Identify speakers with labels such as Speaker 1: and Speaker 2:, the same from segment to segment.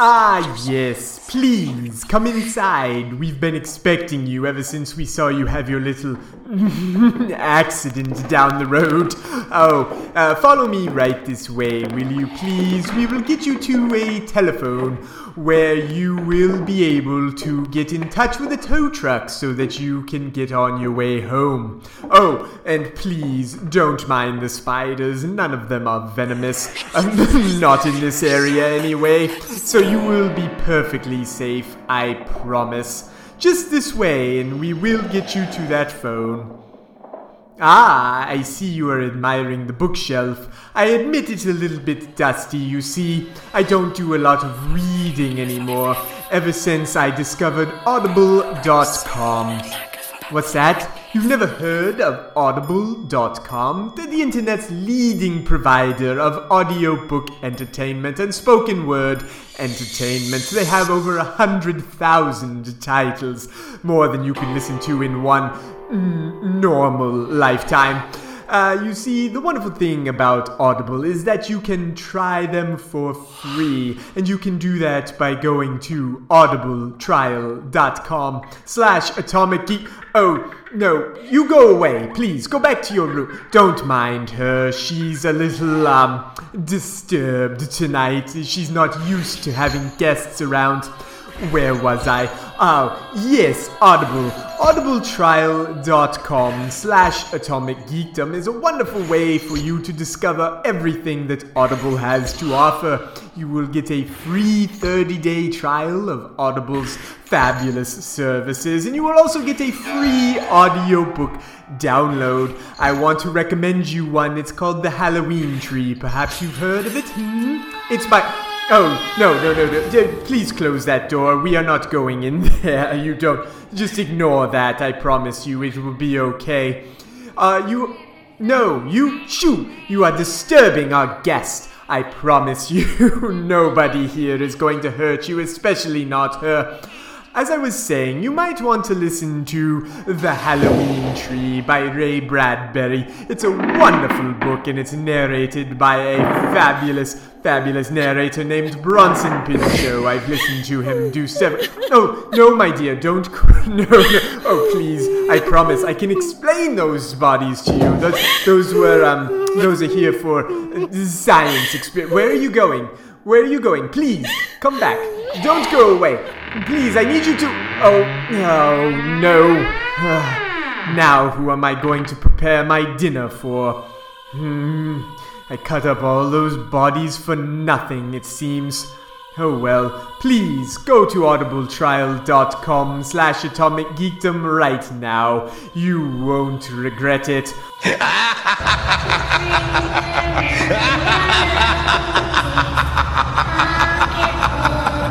Speaker 1: Ah, yes, please, come inside. We've been expecting you ever since we saw you have your little accident down the road. Oh, uh, follow me right this way, will you please? We will get you to a telephone where you will be able to get in touch with the tow truck so that you can get on your way home. Oh, and please don't mind the spiders, none of them are venomous. Um, not in this area anyway, so you will be perfectly safe, I promise. Just this way, and we will get you to that phone. Ah, I see you are admiring the bookshelf. I admit it's a little bit dusty, you see. I don't do a lot of reading anymore, ever since I discovered Audible.com. What's that? You've never heard of Audible.com? They're the internet's leading provider of audiobook entertainment and spoken word entertainment. They have over a hundred thousand titles, more than you can listen to in one normal lifetime. Uh, you see, the wonderful thing about Audible is that you can try them for free, and you can do that by going to audibletrial.com slash atomic geek. Oh, no, you go away, please. Go back to your room. Don't mind her. She's a little, um, disturbed tonight. She's not used to having guests around. Where was I? Oh, yes, Audible. Audibletrial.com slash atomic geekdom is a wonderful way for you to discover everything that Audible has to offer. You will get a free 30 day trial of Audible's fabulous services, and you will also get a free audiobook download. I want to recommend you one. It's called The Halloween Tree. Perhaps you've heard of it? Hmm? It's by Oh, no, no, no, no. Please close that door. We are not going in there. You don't. Just ignore that. I promise you it will be okay. Uh, you. No, you. Shoo! You are disturbing our guest. I promise you, nobody here is going to hurt you, especially not her. As I was saying, you might want to listen to The Halloween Tree by Ray Bradbury. It's a wonderful book and it's narrated by a fabulous, fabulous narrator named Bronson Pinchot. I've listened to him do several. No, no, my dear, don't. No, no. Oh, please, I promise I can explain those bodies to you. Those, those were, um, those are here for science experience. Where are you going? Where are you going? Please, come back. Don't go away. Please, I need you to. Oh, oh no. now, who am I going to prepare my dinner for? Hmm. I cut up all those bodies for nothing, it seems. Oh well, please go to audibletrial.com slash atomic geekdom right now. You won't regret it.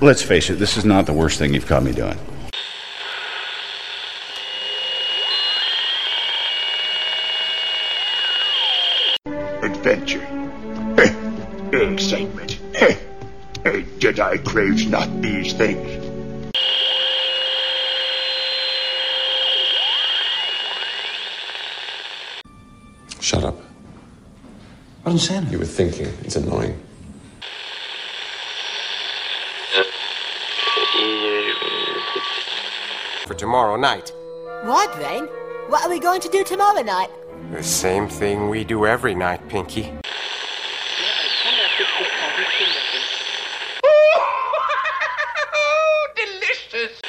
Speaker 2: Let's face it, this is not the worst thing you've caught me doing.
Speaker 3: adventure, excitement. eh. A Jedi craves not these things.
Speaker 4: Shut up.
Speaker 5: I didn't say anything.
Speaker 4: You were thinking. It's annoying.
Speaker 6: For tomorrow night.
Speaker 7: What then? What are we going to do tomorrow night?
Speaker 6: The same thing we do every night, Pinky.
Speaker 3: Delicious.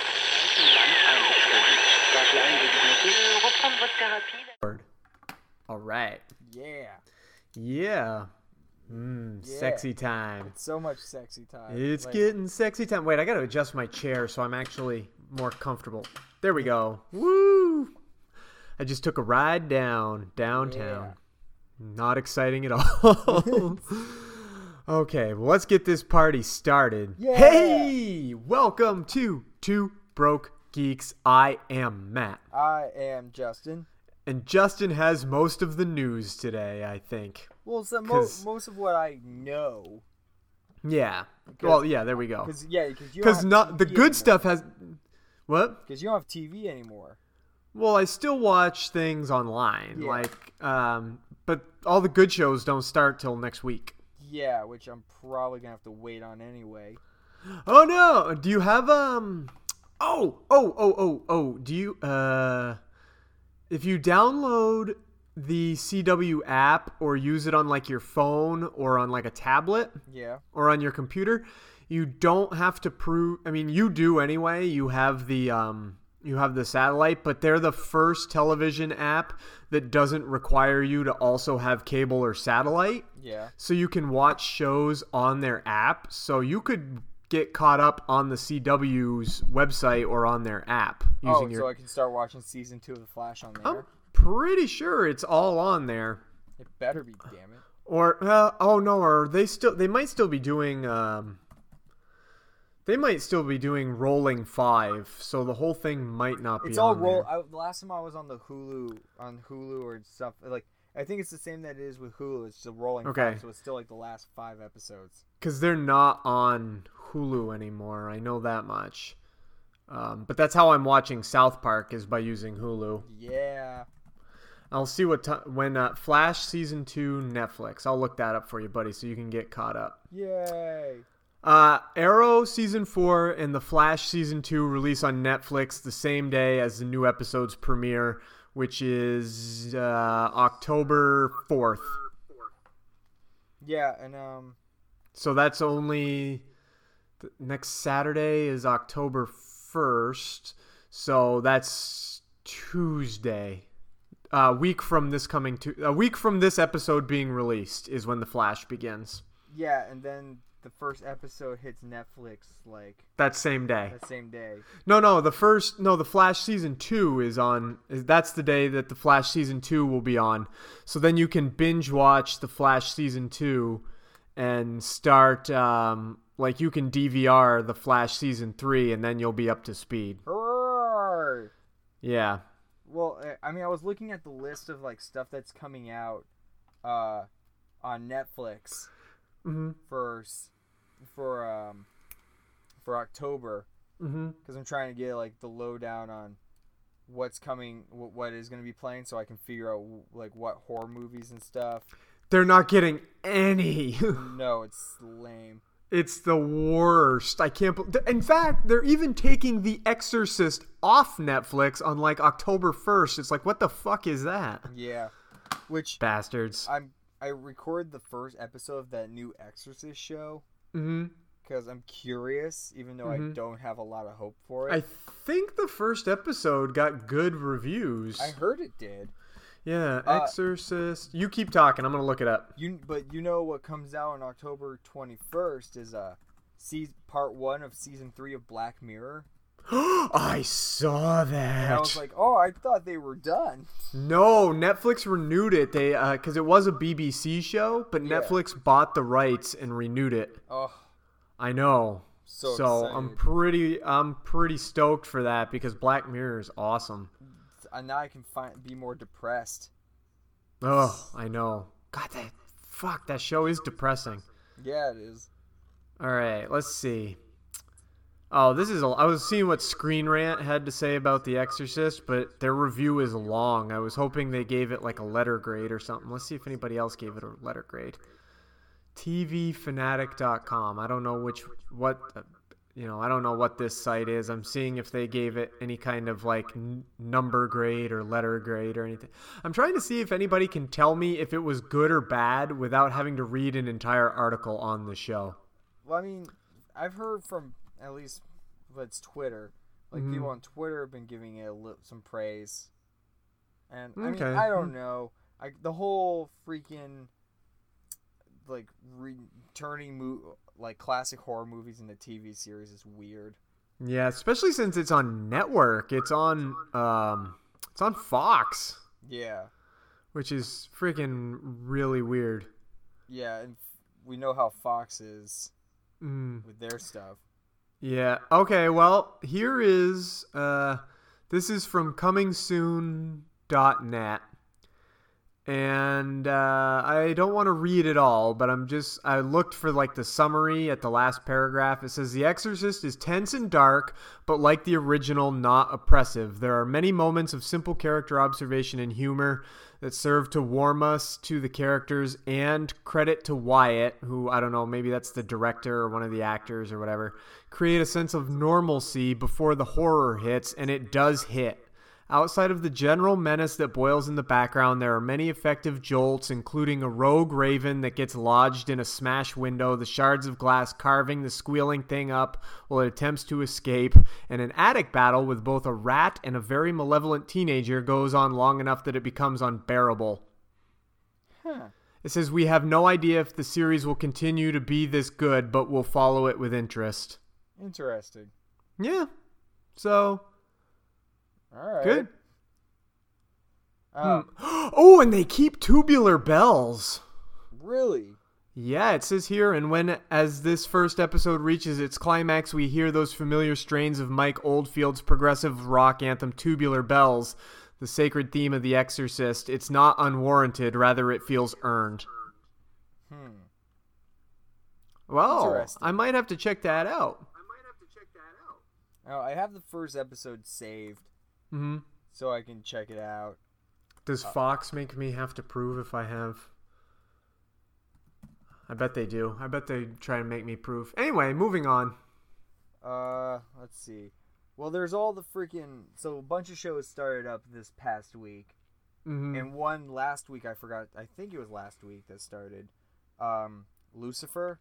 Speaker 1: All right.
Speaker 8: Yeah.
Speaker 1: Yeah. Mm,
Speaker 8: Yeah.
Speaker 1: Sexy time.
Speaker 8: It's so much sexy time.
Speaker 1: It's
Speaker 8: Like,
Speaker 1: getting sexy time. Wait, I gotta adjust my chair so I'm actually more comfortable. There we go. Woo! I just took a ride down downtown. Not exciting at all. okay, well, let's get this party started.
Speaker 8: Yeah.
Speaker 1: Hey! Welcome to Two Broke Geeks. I am Matt.
Speaker 8: I am Justin.
Speaker 1: And Justin has most of the news today, I think.
Speaker 8: Well, so mo- most of what I know.
Speaker 1: Yeah. Well, yeah, there we go.
Speaker 8: Because yeah, Because
Speaker 1: not the good stuff has. What?
Speaker 8: Because you don't have TV anymore.
Speaker 1: Well, I still watch things online,
Speaker 8: Yeah.
Speaker 1: like, um, but all the good shows don't start till next week.
Speaker 8: Yeah, which I'm probably gonna have to wait on anyway.
Speaker 1: Oh no! Do you have um? Oh oh oh oh oh! Do you uh? If you download the CW app or use it on like your phone or on like a tablet
Speaker 8: Yeah.
Speaker 1: or on your computer, you don't have to prove. I mean, you do anyway. You have the um, you have the satellite, but they're the first television app that doesn't require you to also have cable or satellite.
Speaker 8: Yeah.
Speaker 1: So you can watch shows on their app. So you could get caught up on the CW's website or on their app using
Speaker 8: oh,
Speaker 1: your.
Speaker 8: so I can start watching season two of The Flash on there.
Speaker 1: I'm pretty sure it's all on there.
Speaker 8: It better be, damn it.
Speaker 1: Or uh, oh no, or they still they might still be doing um they might still be doing rolling five, so the whole thing might not be
Speaker 8: It's all
Speaker 1: on
Speaker 8: roll.
Speaker 1: there.
Speaker 8: I, the last time I was on the Hulu on Hulu or stuff like I think it's the same that it is with Hulu. It's the rolling.
Speaker 1: Okay.
Speaker 8: Five, so it's still like the last five episodes.
Speaker 1: because they're not on Hulu anymore. I know that much. Um, but that's how I'm watching South Park is by using Hulu.
Speaker 8: Yeah.
Speaker 1: I'll see what ti when uh, Flash season two Netflix. I'll look that up for you, buddy, so you can get caught up.
Speaker 8: Yay.
Speaker 1: Uh, Arrow season four and the Flash season two release on Netflix the same day as the new episodes premiere, which is uh, October fourth.
Speaker 8: Yeah, and um,
Speaker 1: So that's only next Saturday is October first. So that's Tuesday. A week from this coming to a week from this episode being released is when the Flash begins.
Speaker 8: yeah, and then the first episode hits Netflix like
Speaker 1: That same day.
Speaker 8: that same day.
Speaker 1: No, no, the first no, the Flash season 2 is on is that's the day that the Flash season 2 will be on. So then you can binge watch the Flash season 2 and start um like you can DVR the Flash season 3 and then you'll be up to speed.
Speaker 8: Roar!
Speaker 1: Yeah.
Speaker 8: Well, I mean, I was looking at the list of like stuff that's coming out uh, on Netflix
Speaker 1: Mhm.
Speaker 8: for for um for October because I'm trying to get like the lowdown on what's coming, wh- what is going to be playing, so I can figure out like what horror movies and stuff.
Speaker 1: They're not getting any.
Speaker 8: no, it's lame.
Speaker 1: It's the worst. I can't. bel In fact, they're even taking The Exorcist off Netflix on like October 1st. It's like, what the fuck is that?
Speaker 8: Yeah, which
Speaker 1: Bastards.
Speaker 8: I'm I record the first episode of that new Exorcist show
Speaker 1: Mm-hmm.
Speaker 8: because I'm curious, even though I
Speaker 1: Mhm.
Speaker 8: don't have a lot of hope for it.
Speaker 1: I think the first episode got good reviews.
Speaker 8: I heard it did.
Speaker 1: yeah,
Speaker 8: Uh,
Speaker 1: Exorcist. You keep talking. I'm gonna look it up.
Speaker 8: You but you know what comes out on October 21st is uh season part 1 of season 3 of Black Mirror.
Speaker 1: I saw
Speaker 8: And
Speaker 1: that.
Speaker 8: I was like, "Oh, I thought they were done."
Speaker 1: no, Netflix renewed it. They uh, because it was a BBC show, but
Speaker 8: Yeah.
Speaker 1: Netflix bought the rights and renewed it.
Speaker 8: Oh,
Speaker 1: I know.
Speaker 8: So
Speaker 1: I'm pretty I'm pretty stoked for that because Black Mirror is awesome.
Speaker 8: and now I can find be more depressed.
Speaker 1: Oh, I know. God, that fuck that show is depressing.
Speaker 8: Yeah, it is.
Speaker 1: All right, let's see. Oh, this is. A, I was seeing what Screen Rant had to say about The Exorcist, but their review is long. I was hoping they gave it like a letter grade or something. Let's see if anybody else gave it a letter grade. TVFanatic.com. I don't know which what uh, you know. I don't know what this site is. I'm seeing if they gave it any kind of like n- number grade or letter grade or anything. I'm trying to see if anybody can tell me if it was good or bad without having to read an entire article on the show.
Speaker 8: Well, I mean, I've heard from at least what's Twitter. Like
Speaker 1: Mhm.
Speaker 8: people on Twitter have been giving it a li- some praise, and I mean, I don't know. I the whole freaking like returning mo- like classic horror movies in the TV series is weird.
Speaker 1: Yeah, especially since it's on network. It's on um it's on Fox,
Speaker 8: Yeah,
Speaker 1: which is freaking really weird.
Speaker 8: yeah, and we know how Fox is
Speaker 1: Mm.
Speaker 8: with their stuff.
Speaker 1: Yeah. Okay, well, here is uh this is from comingsoon.net. And uh, I don't want to read it all, but I'm just I looked for like the summary at the last paragraph. It says The Exorcist is tense and dark, but like the original, not oppressive. There are many moments of simple character observation and humor that serve to warm us to the characters and credit to Wyatt, who I don't know, maybe that's the director or one of the actors or whatever, create a sense of normalcy before the horror hits, and it does hit. Outside of the general menace that boils in the background, there are many effective jolts, including a rogue raven that gets lodged in a smash window, the shards of glass carving the squealing thing up while it attempts to escape, and an attic battle with both a rat and a very malevolent teenager goes on long enough that it becomes unbearable.
Speaker 8: Huh.
Speaker 1: It says, We have no idea if the series will continue to be this good, but we'll follow it with interest.
Speaker 8: Interesting.
Speaker 1: Yeah. So,
Speaker 8: All right.
Speaker 1: good. Hmm. Oh, and they keep tubular bells.
Speaker 8: Really?
Speaker 1: Yeah, it says here, and when as this first episode reaches its climax, we hear those familiar strains of Mike Oldfield's progressive rock anthem "Tubular Bells," the sacred theme of The Exorcist. It's not unwarranted; rather, it feels earned.
Speaker 8: Hmm.
Speaker 1: Well,
Speaker 8: Interesting.
Speaker 1: I might have to check that out.
Speaker 8: Oh, I have the first episode saved,
Speaker 1: hmm
Speaker 8: so I can check it out.
Speaker 1: Does Fox make me have to prove if I have? I bet they do. I bet they try to make me prove. Anyway, moving on.
Speaker 8: Uh, let's see. Well, there's all the freaking so a bunch of shows started up this past week,
Speaker 1: hmm
Speaker 8: and one last week I forgot. I think it was last week that started. Um, Lucifer.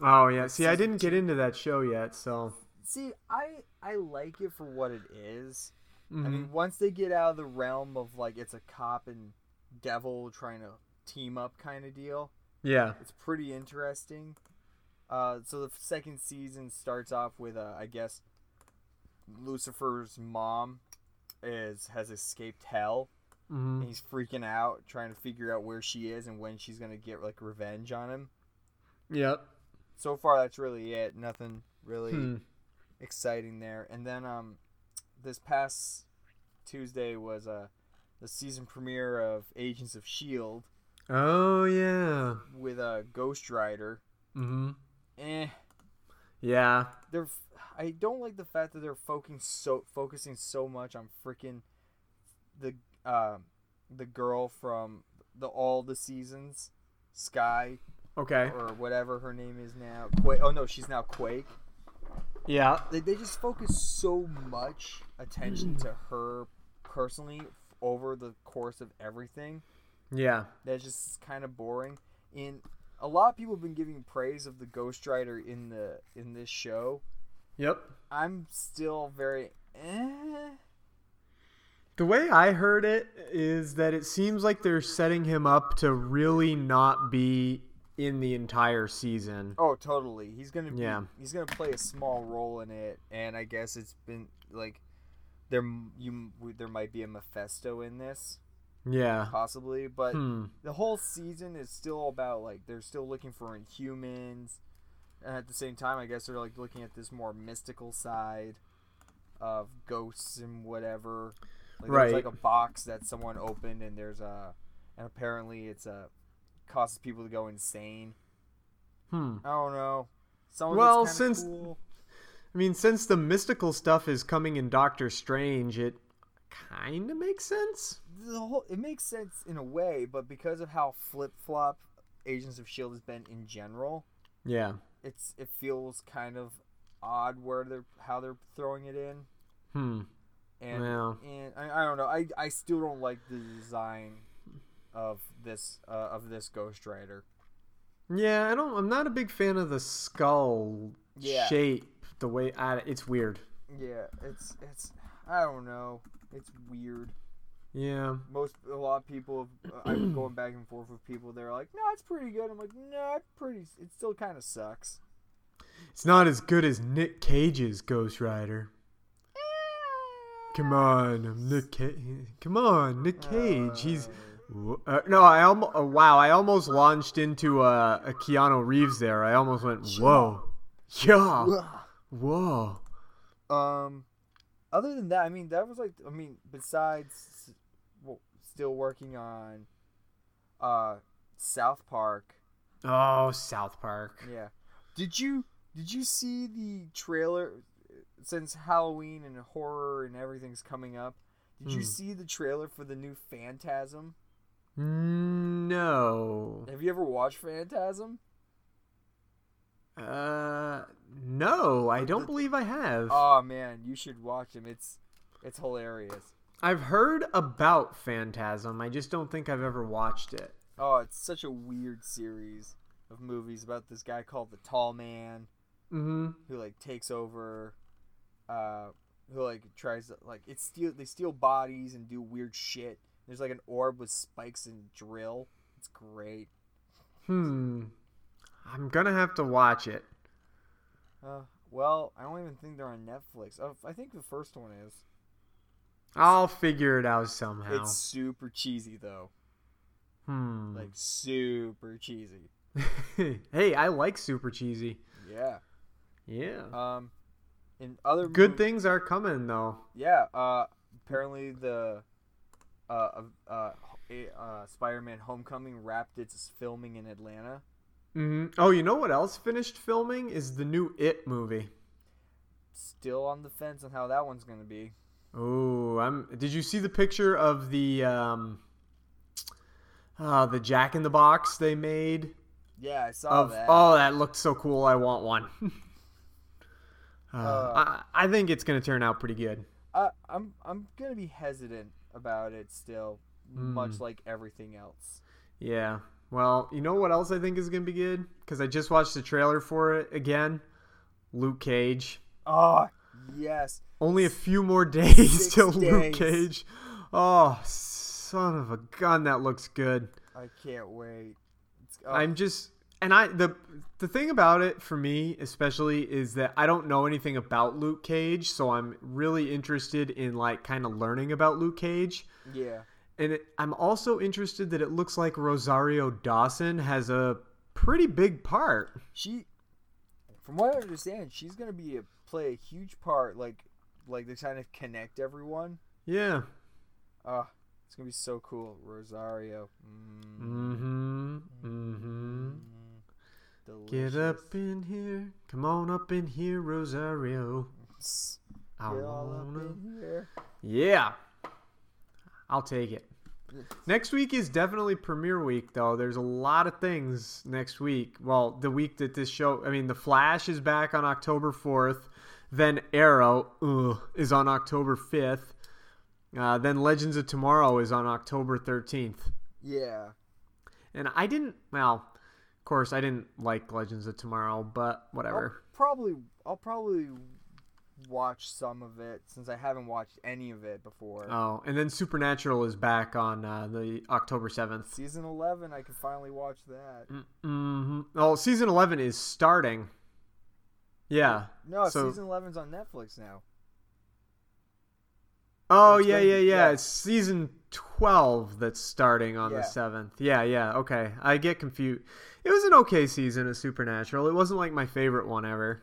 Speaker 1: Oh yeah. See, I didn't get into that show yet, so.
Speaker 8: See, I I like it for what it is. I
Speaker 1: Mhm.
Speaker 8: mean, once they get out of the realm of like it's a cop and devil trying to team up kind of deal,
Speaker 1: Yeah.
Speaker 8: it's pretty interesting. Uh, so the second season starts off with uh, I guess Lucifer's mom is has escaped hell.
Speaker 1: hmm
Speaker 8: And he's freaking out, trying to figure out where she is and when she's gonna get like revenge on him.
Speaker 1: Yep.
Speaker 8: So far, that's really it. Nothing really
Speaker 1: Hmm.
Speaker 8: exciting there. And then um, this past Tuesday was uh the season premiere of Agents of Shield
Speaker 1: Oh yeah.
Speaker 8: with uh, Ghost Rider.
Speaker 1: Mm hmm
Speaker 8: Eh,
Speaker 1: Yeah.
Speaker 8: they're. f- I don't like the fact that they're focusing so focusing so much on freaking the uh, the girl from the all the seasons, Skye
Speaker 1: Okay.
Speaker 8: or whatever her name is now. Quake. Oh no, she's now Quake.
Speaker 1: Yeah.
Speaker 8: They, they just focus so much attention to her personally over the course of everything
Speaker 1: Yeah.
Speaker 8: that's just kind of boring. And a lot of people have been giving praise of the Ghost Rider in the in this show.
Speaker 1: Yep.
Speaker 8: I'm still very eh.
Speaker 1: The way I heard it is that it seems like they're setting him up to really not be in the entire season.
Speaker 8: Oh, totally. He's gonna be,
Speaker 1: Yeah.
Speaker 8: He's gonna play a small role in it, and I guess it's been like there you there might be a Mephisto in this
Speaker 1: Yeah.
Speaker 8: possibly, but
Speaker 1: Hmm.
Speaker 8: the whole season is still about like they're still looking for Inhumans, and at the same time, I guess they're like looking at this more mystical side of ghosts and whatever. Like,
Speaker 1: Right.
Speaker 8: There's like a box that someone opened, and there's a, and apparently it's a causes people to go insane.
Speaker 1: Hmm.
Speaker 8: I don't know. Some
Speaker 1: Well, since-
Speaker 8: cool.
Speaker 1: I mean, since the mystical stuff is coming in Doctor Strange, it kind of makes sense.
Speaker 8: the whole it makes sense in a way, but because of how flip flop Agents of Shield has been in general,
Speaker 1: Yeah.
Speaker 8: it's it feels kind of odd where they're how they're throwing it in,
Speaker 1: Hmm.
Speaker 8: and
Speaker 1: Well.
Speaker 8: and I, I don't know. I I still don't like the design of this uh, of this Ghost Rider.
Speaker 1: Yeah, I don't. I'm not a big fan of the skull
Speaker 8: Yeah.
Speaker 1: shape. The way I, it's weird.
Speaker 8: Yeah, it's it's I don't know. It's weird.
Speaker 1: Yeah.
Speaker 8: Most a lot of people, uh, I'm going back and forth with people. They're like, "No, it's pretty good." I'm like, "No, it's pretty. It still kind of sucks."
Speaker 1: It's not as good as Nick Cage's Ghost Rider. Come on, I'm Nick Cage. Come on, Nick Cage. He's uh, no, I almost uh, wow, I almost launched into uh, a Keanu Reeves there. I almost went whoa, yeah, whoa.
Speaker 8: Um, other than that, I mean, that was like, I mean, besides, well, still working on, uh, South Park.
Speaker 1: Oh, South Park.
Speaker 8: Yeah. Did you did you see the trailer? Since Halloween and horror and everything's coming up, did you
Speaker 1: Hmm.
Speaker 8: see the trailer for the new Phantasm?
Speaker 1: No.
Speaker 8: Have you ever watched Phantasm?
Speaker 1: Uh, no, I don't believe I have.
Speaker 8: Oh man, you should watch him. It's it's hilarious.
Speaker 1: I've heard about Phantasm. I just don't think I've ever watched it.
Speaker 8: Oh, it's such a weird series of movies about this guy called the Tall Man
Speaker 1: Mm-hmm.
Speaker 8: who like takes over uh who like tries to like it's steal they steal bodies and do weird shit. There's like an orb with spikes and drill. It's great.
Speaker 1: Hmm. I'm gonna have to watch it.
Speaker 8: Uh, well, I don't even think they're on Netflix. Oh, I think the first one is.
Speaker 1: I'll figure it out somehow.
Speaker 8: It's super cheesy though.
Speaker 1: Hmm.
Speaker 8: Like super cheesy.
Speaker 1: hey, I like super cheesy.
Speaker 8: Yeah.
Speaker 1: Yeah.
Speaker 8: Um, in other
Speaker 1: Good
Speaker 8: mov-
Speaker 1: things are coming though.
Speaker 8: Yeah. Uh, apparently the uh uh, a, uh Spider-Man: Homecoming wrapped its filming in Atlanta.
Speaker 1: hmm Oh, you know what else finished filming is the new It movie.
Speaker 8: Still on the fence on how that one's gonna be.
Speaker 1: Oh, I'm. Did you see the picture of the um, uh, the Jack in the Box they made?
Speaker 8: Yeah, I saw
Speaker 1: Of
Speaker 8: that.
Speaker 1: oh, that looked so cool. I want one. uh,
Speaker 8: Uh,
Speaker 1: I, I think it's gonna turn out pretty good.
Speaker 8: I, I'm I'm gonna be hesitant about it still, much
Speaker 1: Mm.
Speaker 8: like everything else.
Speaker 1: Yeah. Well, you know what else I think is gonna be good? Because I just watched the trailer for it again. Luke Cage.
Speaker 8: Oh yes,
Speaker 1: Only a few more days
Speaker 8: Six
Speaker 1: till Luke. Cage. Oh, son of a gun, that looks good.
Speaker 8: I can't wait. Oh,
Speaker 1: I'm just and I the the thing about it for me especially is that I don't know anything about Luke Cage, so I'm really interested in like kind of learning about Luke Cage.
Speaker 8: yeah.
Speaker 1: And it, I'm also interested that it looks like Rosario Dawson has a pretty big part.
Speaker 8: She, from what I understand, she's gonna be a, play a huge part. Like, like they kind of connect everyone.
Speaker 1: Yeah.
Speaker 8: Ah, it's gonna be so cool. Rosario. Mm,
Speaker 1: Mm-hmm. Mm-hmm.
Speaker 8: Delicious.
Speaker 1: Get up in here. Come on up in here, Rosario. I
Speaker 8: Get all up
Speaker 1: wanna-
Speaker 8: here.
Speaker 1: Yeah. I'll take it. Next week is definitely premiere week, though. There's a lot of things next week. Well, the week that this show, I mean, The Flash is back on October 4th. Then Arrow ugh, is on October 5th. Uh, then Legends of Tomorrow is on October 13th.
Speaker 8: Yeah.
Speaker 1: And I didn't, well, course, I didn't like Legends of Tomorrow, but whatever.
Speaker 8: Probably, I'll probably watch some of it since I haven't watched any of it before.
Speaker 1: Oh, and then Supernatural is back on uh, the October 7th.
Speaker 8: Season eleven, I can finally watch that.
Speaker 1: Mm-hmm. Oh, season 11 is starting. Yeah.
Speaker 8: No,
Speaker 1: so,
Speaker 8: season 11's on Netflix now.
Speaker 1: Oh, yeah, yeah, yeah.
Speaker 8: yeah.
Speaker 1: It's season 12 that's starting on the 7th. Yeah, yeah. Okay. I get confused. It was an okay season of Supernatural. It wasn't like my favorite one ever.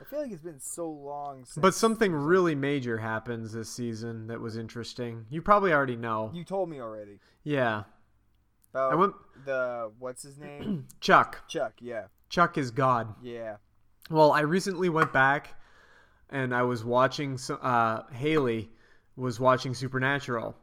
Speaker 8: I feel like it's been so long since.
Speaker 1: But something really major happens this season that was interesting. You probably already know.
Speaker 8: You told me already.
Speaker 1: Yeah.
Speaker 8: About
Speaker 1: I went-
Speaker 8: the what's his name?
Speaker 1: Chuck.
Speaker 8: Chuck. Yeah.
Speaker 1: Chuck is God.
Speaker 8: Yeah.
Speaker 1: Well, I recently went back and I was watching. Uh, Haley was watching Supernatural,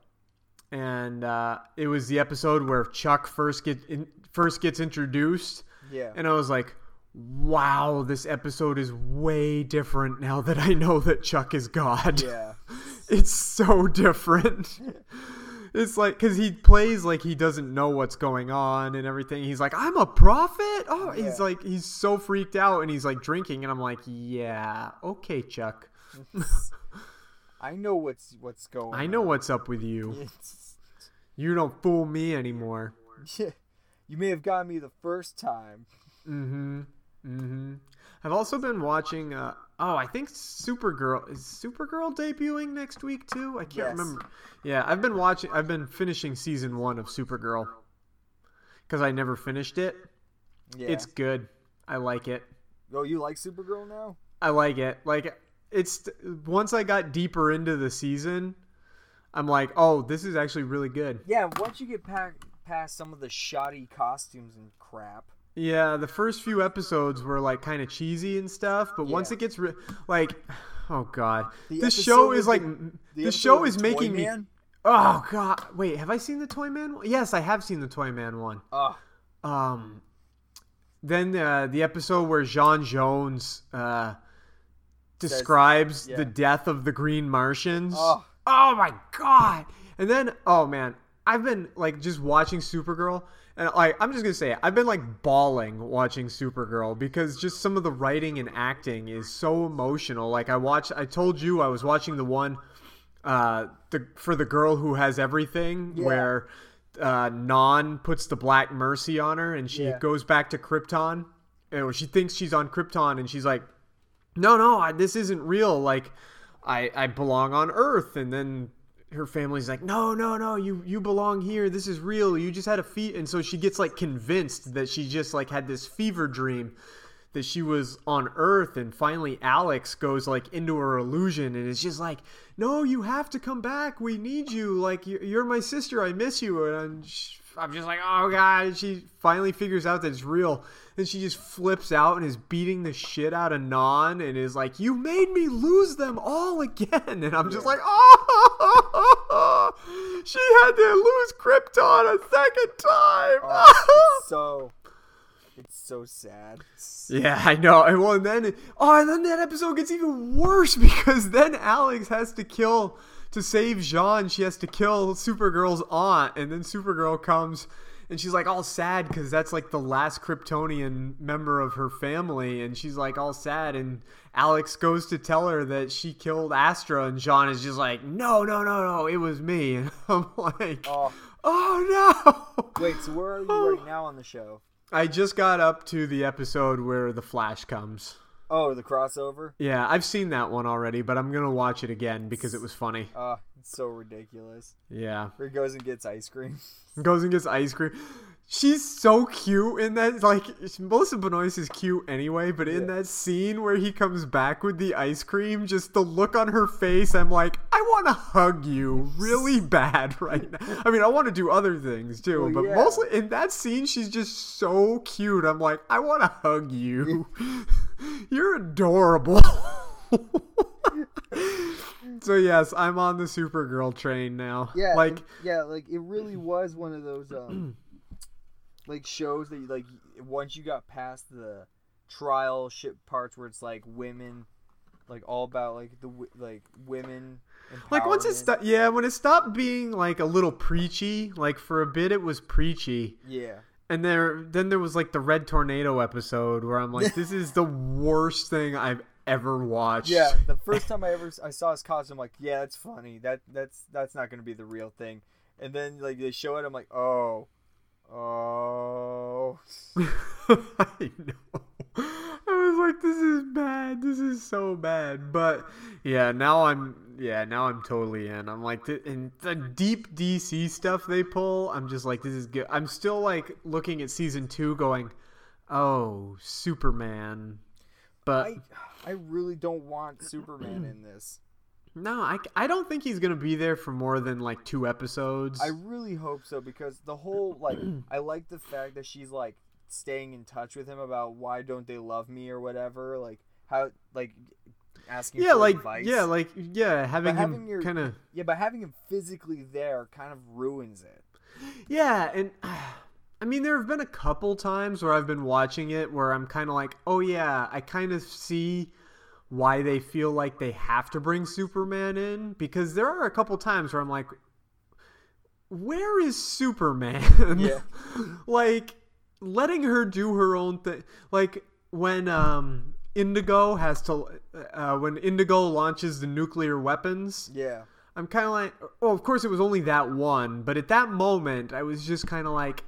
Speaker 1: and uh, it was the episode where Chuck first get in, first gets introduced.
Speaker 8: Yeah.
Speaker 1: And I was like, "Wow, this episode is way different now that I know that Chuck is God."
Speaker 8: Yeah.
Speaker 1: it's so different. It's like because he plays like he doesn't know what's going on and everything. He's like, "I'm a prophet." Oh, he's like, he's so freaked out, and he's like drinking, and I'm like, "Yeah, okay, Chuck.
Speaker 8: I know what's what's going. On.
Speaker 1: I know
Speaker 8: on.
Speaker 1: what's up with you. You don't fool me anymore."
Speaker 8: Yeah, you may have got me the first time.
Speaker 1: Mm-hmm. Mm-hmm. I've also been watching. Uh, oh, I think Supergirl is Supergirl debuting next week too. I can't
Speaker 8: Yes.
Speaker 1: remember. Yeah, I've been watching. I've been finishing season one of Supergirl because I never finished it.
Speaker 8: Yeah.
Speaker 1: It's good. I like it.
Speaker 8: Oh, you like Supergirl now?
Speaker 1: I like it. Like it's once I got deeper into the season, I'm like, oh, this is actually really good.
Speaker 8: Yeah. Once you get pa- past some of the shoddy costumes and crap.
Speaker 1: Yeah, the first few episodes were like kind of cheesy and stuff, but once it gets re- like, oh god,
Speaker 8: The
Speaker 1: this show is like
Speaker 8: the-
Speaker 1: this show is making
Speaker 8: Toy
Speaker 1: me.
Speaker 8: Man?
Speaker 1: Oh god, wait, have I seen the Toy Man? one? Yes, I have seen the Toy Man one.
Speaker 8: Oh,
Speaker 1: Um, then uh, the episode where J'onn J'onzz uh, describes
Speaker 8: yeah.
Speaker 1: the death of the Green Martians.
Speaker 8: Oh.
Speaker 1: oh my god! And then, oh man, I've been like just watching Supergirl, and like I'm just gonna say, it, I've been like bawling watching Supergirl because just some of the writing and acting is so emotional. Like I watched, I told you I was watching the one, uh, the for the girl who has everything,
Speaker 8: Yeah.
Speaker 1: where uh, Non puts the Black Mercy on her, and she
Speaker 8: Yeah.
Speaker 1: goes back to Krypton. Or she thinks she's on Krypton, and she's like, "No, no, I, this isn't real. Like, I I belong on Earth." And then her family's like, "No, no, no, you you belong here. This is real. You just had a feet." And so she gets like convinced that she just like had this fever dream that she was on Earth, and finally Alex goes like into her illusion, and it's just like, "No, you have to come back. We need you. Like you're, you're my sister. I miss you." And I'm, I'm just like, "Oh God!" And she finally figures out that it's real, and she just flips out and is beating the shit out of Non, and is like, "You made me lose them all again," and I'm just like, "Oh." She had to lose Krypton a second time.
Speaker 8: oh so. It's so sad.
Speaker 1: Yeah, I know. And well, and then oh, and then that episode gets even worse because then Alex has to kill to save J'onn. She has to kill Supergirl's aunt, and then Supergirl comes and she's like all sad because that's like the last Kryptonian member of her family, and she's like all sad. And Alex goes to tell her that she killed Astra, and J'onn is just like, no, no, no, no, it was me. And I'm like,
Speaker 8: Oh,
Speaker 1: oh no.
Speaker 8: wait. So where are you right now on the show?
Speaker 1: I just got up to the episode where the Flash comes.
Speaker 8: Oh, the crossover.
Speaker 1: Yeah, I've seen that one already, but I'm gonna watch it again because it was funny.
Speaker 8: Oh, it's so ridiculous.
Speaker 1: Yeah,
Speaker 8: Where he goes and gets ice cream.
Speaker 1: goes and gets ice cream. She's so cute in that. Like Melissa Benoist is cute anyway, but in
Speaker 8: Yeah.
Speaker 1: that scene where he comes back with the ice cream, just the look on her face, I'm like, I want to hug you really bad right now. I mean, I want to do other things too,
Speaker 8: Well,
Speaker 1: but
Speaker 8: yeah.
Speaker 1: mostly in that scene, she's just so cute. I'm like, I want to hug you. You're adorable. so yes, I'm on the Supergirl train now.
Speaker 8: Yeah,
Speaker 1: like
Speaker 8: yeah, like it really was one of those um, like shows that you, like once you got past the trial ship parts where it's like women, like all about like the like women.
Speaker 1: like once it stopped yeah when it stopped being like a little preachy like for a bit it was preachy
Speaker 8: Yeah.
Speaker 1: and there then there was like the red tornado episode where i'm like this is the worst thing i've ever watched
Speaker 8: Yeah, the first time I ever I saw his costume, I'm like, yeah, that's funny. That that's that's not gonna be the real thing. And then like they show it, I'm like, oh, oh.
Speaker 1: i know. I was like this is bad. This is so bad. But yeah now i'm yeah now i'm totally in. I'm like th- and the deep dc stuff they pull i'm just like this is good. I'm still like looking at season two going oh superman. But
Speaker 8: I I really don't want Superman in this.
Speaker 1: No I, I don't think he's gonna be there for more than like two episodes
Speaker 8: I really hope so because the whole like I like the fact that she's like staying in touch with him about why don't they love me or whatever like how like asking
Speaker 1: yeah like
Speaker 8: advice.
Speaker 1: yeah like yeah having
Speaker 8: but
Speaker 1: him
Speaker 8: having your
Speaker 1: kind of
Speaker 8: yeah but having him physically there kind of ruins it
Speaker 1: Yeah, and I mean, there have been a couple times where I've been watching it where I'm kind of like, oh yeah, I kind of see why they feel like they have to bring Superman in because there are a couple times where I'm like, where is Superman?
Speaker 8: Yeah.
Speaker 1: like letting her do her own thing, like when um Indigo has to uh, when Indigo launches the nuclear weapons.
Speaker 8: yeah
Speaker 1: I'm kind of like, oh, of course it was only that one, but at that moment, I was just kind of like,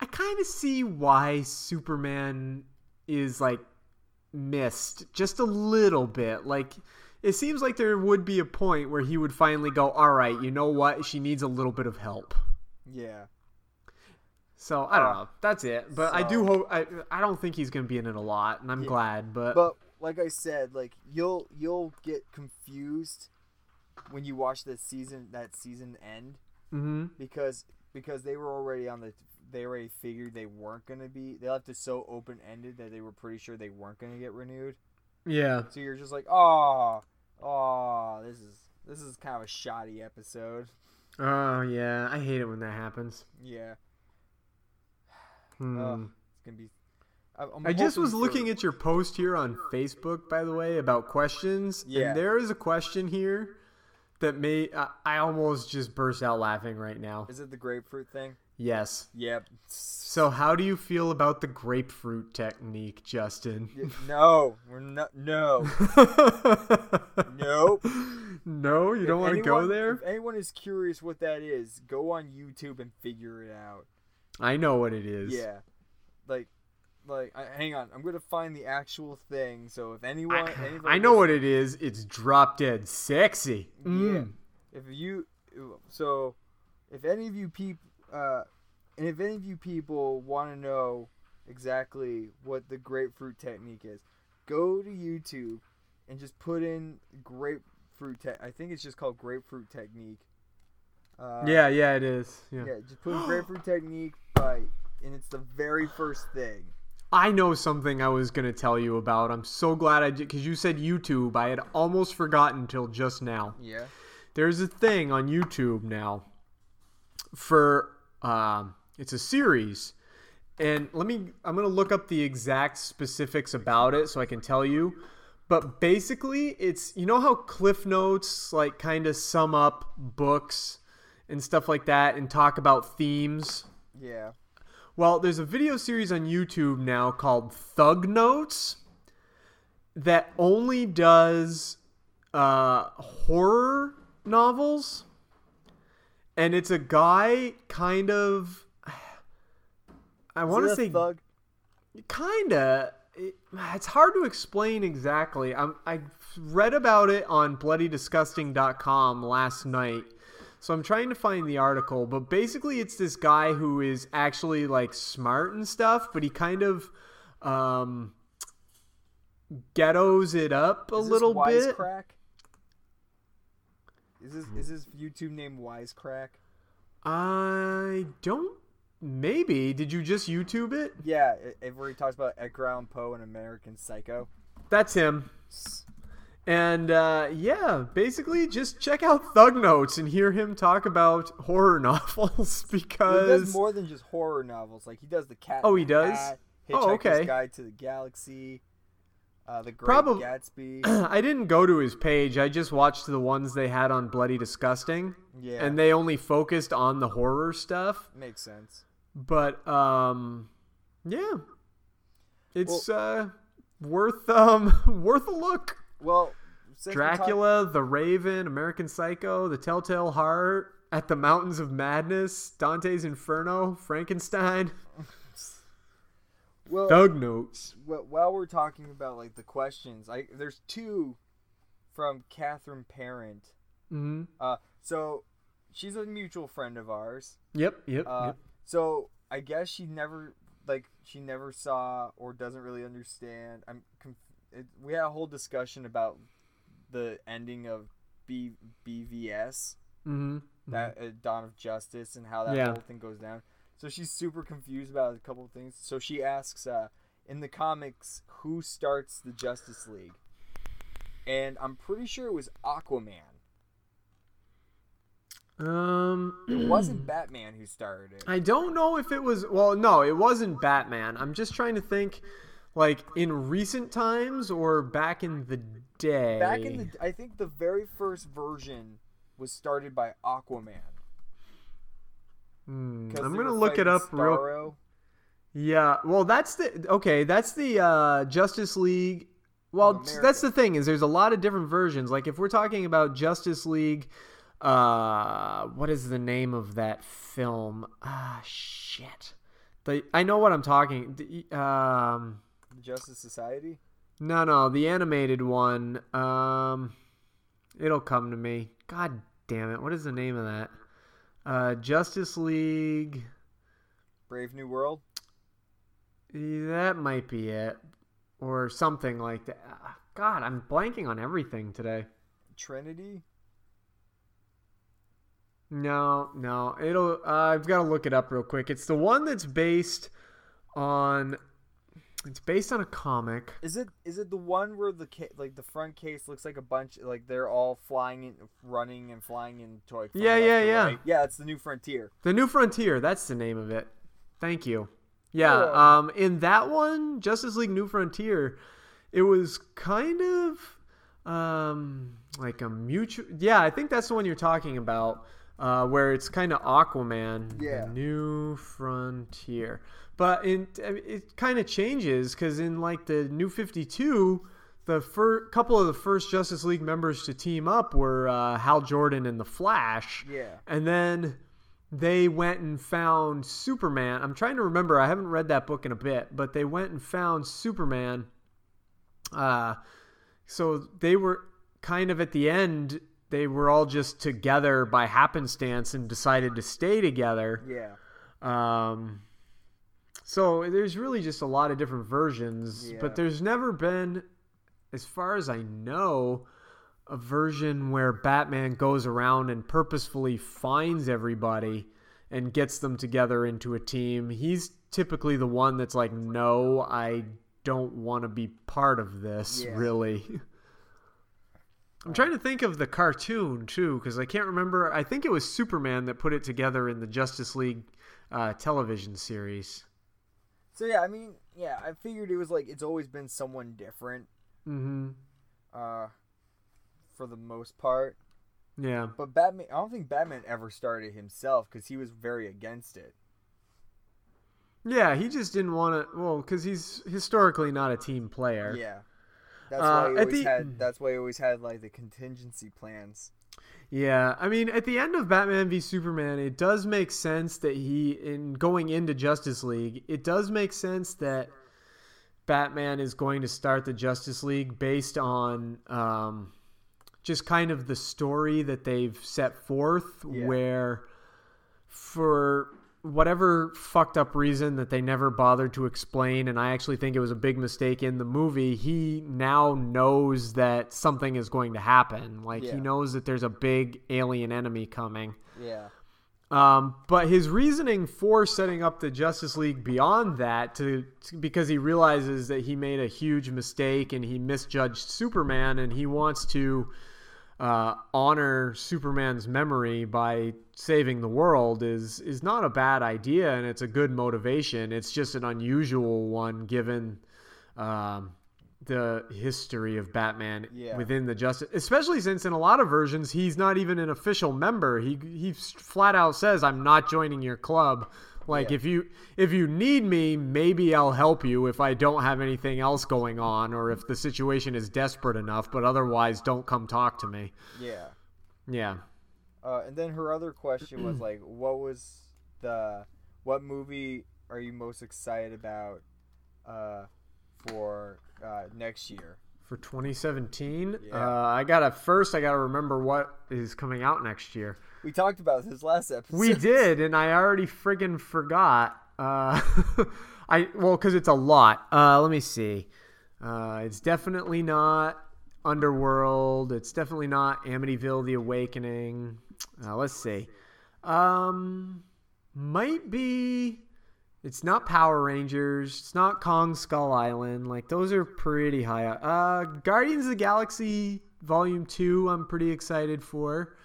Speaker 1: I kind of see why Superman is like missed just a little bit. Like it seems like there would be a point where he would finally go, "All right, you know what? She needs a little bit of help."
Speaker 8: Yeah.
Speaker 1: So I don't
Speaker 8: Uh,
Speaker 1: know. That's it. But I do hope. I I don't think he's gonna be in it a lot, and I'm
Speaker 8: Yeah.
Speaker 1: glad. But,
Speaker 8: But like I said, like you'll you'll get confused when you watch that season that season end
Speaker 1: Mhm.
Speaker 8: because because they were already on the they already figured they weren't gonna be they left it so open ended that they were pretty sure they weren't gonna get renewed.
Speaker 1: yeah,
Speaker 8: So you're just like, oh, oh, this is this is kind of a shoddy episode.
Speaker 1: oh yeah, I hate it when that happens.
Speaker 8: Yeah,
Speaker 1: Hmm.
Speaker 8: It's gonna be. I, I'm
Speaker 1: I just was
Speaker 8: for-
Speaker 1: looking at your post here on Facebook, by the way, about questions.
Speaker 8: Yeah.
Speaker 1: And there is a question here that may I almost just burst out laughing right now.
Speaker 8: Is it the grapefruit thing?
Speaker 1: Yes.
Speaker 8: Yep.
Speaker 1: So how do you feel about the grapefruit technique, Justin?
Speaker 8: No, we're not. No, nope.
Speaker 1: no, you don't
Speaker 8: If
Speaker 1: want to go there?
Speaker 8: If anyone is curious what that is, go on YouTube and figure it out.
Speaker 1: I know what it is.
Speaker 8: Yeah, like, like, I, hang on, I'm gonna find the actual thing. So if anyone, anybody
Speaker 1: I know what it is. It's drop dead sexy.
Speaker 8: Yeah.
Speaker 1: Mm.
Speaker 8: If you, so, if any of you people, uh, and if any of you people want to know exactly what the grapefruit technique is, go to YouTube and just put in grapefruit. Te- I think it's just called grapefruit technique. Uh,
Speaker 1: Yeah, yeah, it is. Yeah.
Speaker 8: Yeah, just put in grapefruit technique bite, and it's the very first thing.
Speaker 1: I know something I was going to tell you about. I'm so glad I did because you said YouTube. I had almost forgotten till just now.
Speaker 8: Yeah.
Speaker 1: There's a thing on YouTube now for um, it's a series, and let me. I'm gonna look up the exact specifics about it so I can tell you. But basically, it's you know how Cliff Notes like kind of sum up books and stuff like that and talk about themes.
Speaker 8: Yeah.
Speaker 1: Well, there's a video series on YouTube now called Thug Notes that only does uh, horror novels. And it's a guy kind of. I want to say.
Speaker 8: thug.
Speaker 1: Kinda. It, it's hard to explain exactly. I'm, I read about it on bloodydisgusting.com last night. So I'm trying to find the article, but basically it's this guy who is actually like smart and stuff, but he kind of um ghettos it up a little bit.
Speaker 8: Wisecrack? Is this is his YouTube name Wisecrack?
Speaker 1: I don't maybe. Did you just YouTube it?
Speaker 8: Yeah, it, where he talks about Edgar Allan Poe and American Psycho.
Speaker 1: That's him. And uh, yeah, basically just check out Thug Notes and hear him talk about horror novels
Speaker 8: Well, he
Speaker 1: because
Speaker 8: does more than just horror novels. Like he does the Cat.
Speaker 1: Oh, he does?
Speaker 8: Hat,
Speaker 1: Oh, okay.
Speaker 8: Guide to the Galaxy. Uh, the Great
Speaker 1: Probably-
Speaker 8: Gatsby.
Speaker 1: I didn't go to his page. I just watched the ones they had on Bloody Disgusting.
Speaker 8: Yeah.
Speaker 1: And they only focused on the horror stuff.
Speaker 8: Makes sense.
Speaker 1: But um yeah. It's uh worth um worth a look.
Speaker 8: Well, since we're talk-
Speaker 1: Dracula, The Raven, American Psycho, The Telltale Heart, At the Mountains of Madness, Dante's Inferno, Frankenstein,
Speaker 8: well,
Speaker 1: Thug Notes.
Speaker 8: wh- while we're talking about like the questions, I there's two from Catherine Parent.
Speaker 1: Mhm.
Speaker 8: Uh, so she's a mutual friend of ours.
Speaker 1: Yep, yep,
Speaker 8: Uh,
Speaker 1: yep.
Speaker 8: So I guess she never like she never saw or doesn't really understand. I'm conf- it, we had a whole discussion about the ending of B BVS
Speaker 1: Mhm.
Speaker 8: that uh, Dawn of Justice and how that
Speaker 1: Yeah.
Speaker 8: whole thing goes down. So she's super confused about a couple of things. So she asks, uh, in the comics, who starts the Justice League? And I'm pretty sure it was Aquaman.
Speaker 1: Um
Speaker 8: It wasn't Batman who started it.
Speaker 1: I don't know if it was well, no, it wasn't Batman. I'm just trying to think like in recent times or back in the day.
Speaker 8: Back in the, I think the very first version was started by Aquaman. 'Cause
Speaker 1: I'm gonna look it up real
Speaker 8: Starro.
Speaker 1: Yeah, well, that's the okay. That's the uh, Justice League. Well, that's the thing is there's a lot of different versions. Like if we're talking about Justice League, uh, what is the name of that film? Ah, shit. The I know what I'm talking. The, um,
Speaker 8: Justice Society.
Speaker 1: No, no, the animated one. Um, it'll come to me. God damn it! What is the name of that? Uh, Justice League.
Speaker 8: Brave New World.
Speaker 1: That might be it, or something like that. Ah, God, I'm blanking on everything today.
Speaker 8: Trinity.
Speaker 1: No, no, it'll. Uh, I've got to look it up real quick. It's the one that's based on. It's based on a comic.
Speaker 8: Is it is it the one where the ca- like the front case looks like a bunch like they're all flying and running and flying in toy?
Speaker 1: Yeah, yeah, yeah.
Speaker 8: right? yeah it's the New Frontier
Speaker 1: The New Frontier, that's the name of it. Thank you. Yeah,
Speaker 8: Oh.
Speaker 1: um in that one, Justice League New Frontier, it was kind of um like a mutual Yeah, I think that's the one you're talking about. Uh, where it's kind of Aquaman, the
Speaker 8: Yeah.
Speaker 1: New Frontier, but in it kind of changes because in like the New Fifty Two, the fir- couple of the first Justice League members to team up were uh, Hal Jordan and the Flash,
Speaker 8: Yeah.
Speaker 1: and then they went and found Superman. I'm trying to remember. I haven't read that book in a bit, but they went and found Superman. Uh, so they were kind of at the end. They were all just together by happenstance and decided to stay together.
Speaker 8: yeah
Speaker 1: Um, so there's really just a lot of different versions,
Speaker 8: Yeah.
Speaker 1: but there's never been, as far as I know, a version where Batman goes around and purposefully finds everybody and gets them together into a team. He's typically the one that's like, no, I don't want to be part of this,
Speaker 8: Yeah.
Speaker 1: really. I'm trying to think of the cartoon too, because I can't remember. I think it was Superman that put it together in the Justice League uh, television series.
Speaker 8: So yeah I mean yeah I figured it was like it's always been someone different
Speaker 1: Mm-hmm.
Speaker 8: uh for the most part
Speaker 1: Yeah.
Speaker 8: but Batman I don't think Batman ever started himself because he was very against it
Speaker 1: Yeah, he just didn't want to. Well, because he's historically not a team player.
Speaker 8: yeah that's
Speaker 1: Uh,
Speaker 8: why he
Speaker 1: at
Speaker 8: always
Speaker 1: the-
Speaker 8: had that's why he always had like the contingency plans
Speaker 1: Yeah, I mean, at the end of Batman v Superman, it does make sense that he, in going into Justice League, it does make sense that Batman is going to start the Justice League based on um, just kind of the story that they've set forth,
Speaker 8: Yeah.
Speaker 1: where for whatever fucked up reason that they never bothered to explain, and I actually think it was a big mistake in the movie, he now knows that something is going to happen. Like,
Speaker 8: Yeah.
Speaker 1: he knows that there's a big alien enemy coming.
Speaker 8: yeah
Speaker 1: Um, but his reasoning for setting up the Justice League beyond that, to, to because he realizes that he made a huge mistake and he misjudged Superman, and he wants to uh, honor Superman's memory by saving the world, is is not a bad idea, and it's a good motivation. It's just an unusual one given. Um, the history of Batman
Speaker 8: Yeah.
Speaker 1: within the Justice, especially since in a lot of versions he's not even an official member. He he flat out says, "I'm not joining your club." Like
Speaker 8: Yeah.
Speaker 1: if you if you need me, maybe I'll help you if I don't have anything else going on or if the situation is desperate enough. But otherwise, don't come talk to me.
Speaker 8: yeah
Speaker 1: Yeah.
Speaker 8: Uh, and then her other question was like, what was the what movie are you most excited about uh, for uh, next year?
Speaker 1: For 2017,
Speaker 8: Yeah.
Speaker 1: uh, I gotta first I gotta remember what is coming out next year.
Speaker 8: We talked about this last episode.
Speaker 1: We did, and I already friggin' forgot. Uh, I well, because it's a lot. Uh, let me see. Uh, it's definitely not Underworld. It's definitely not Amityville: The Awakening. Uh, let's see. Um, might be. It's not Power Rangers. It's not Kong Skull Island. Like those are pretty high. up. Uh, Guardians of the Galaxy Volume Two. I'm pretty excited for.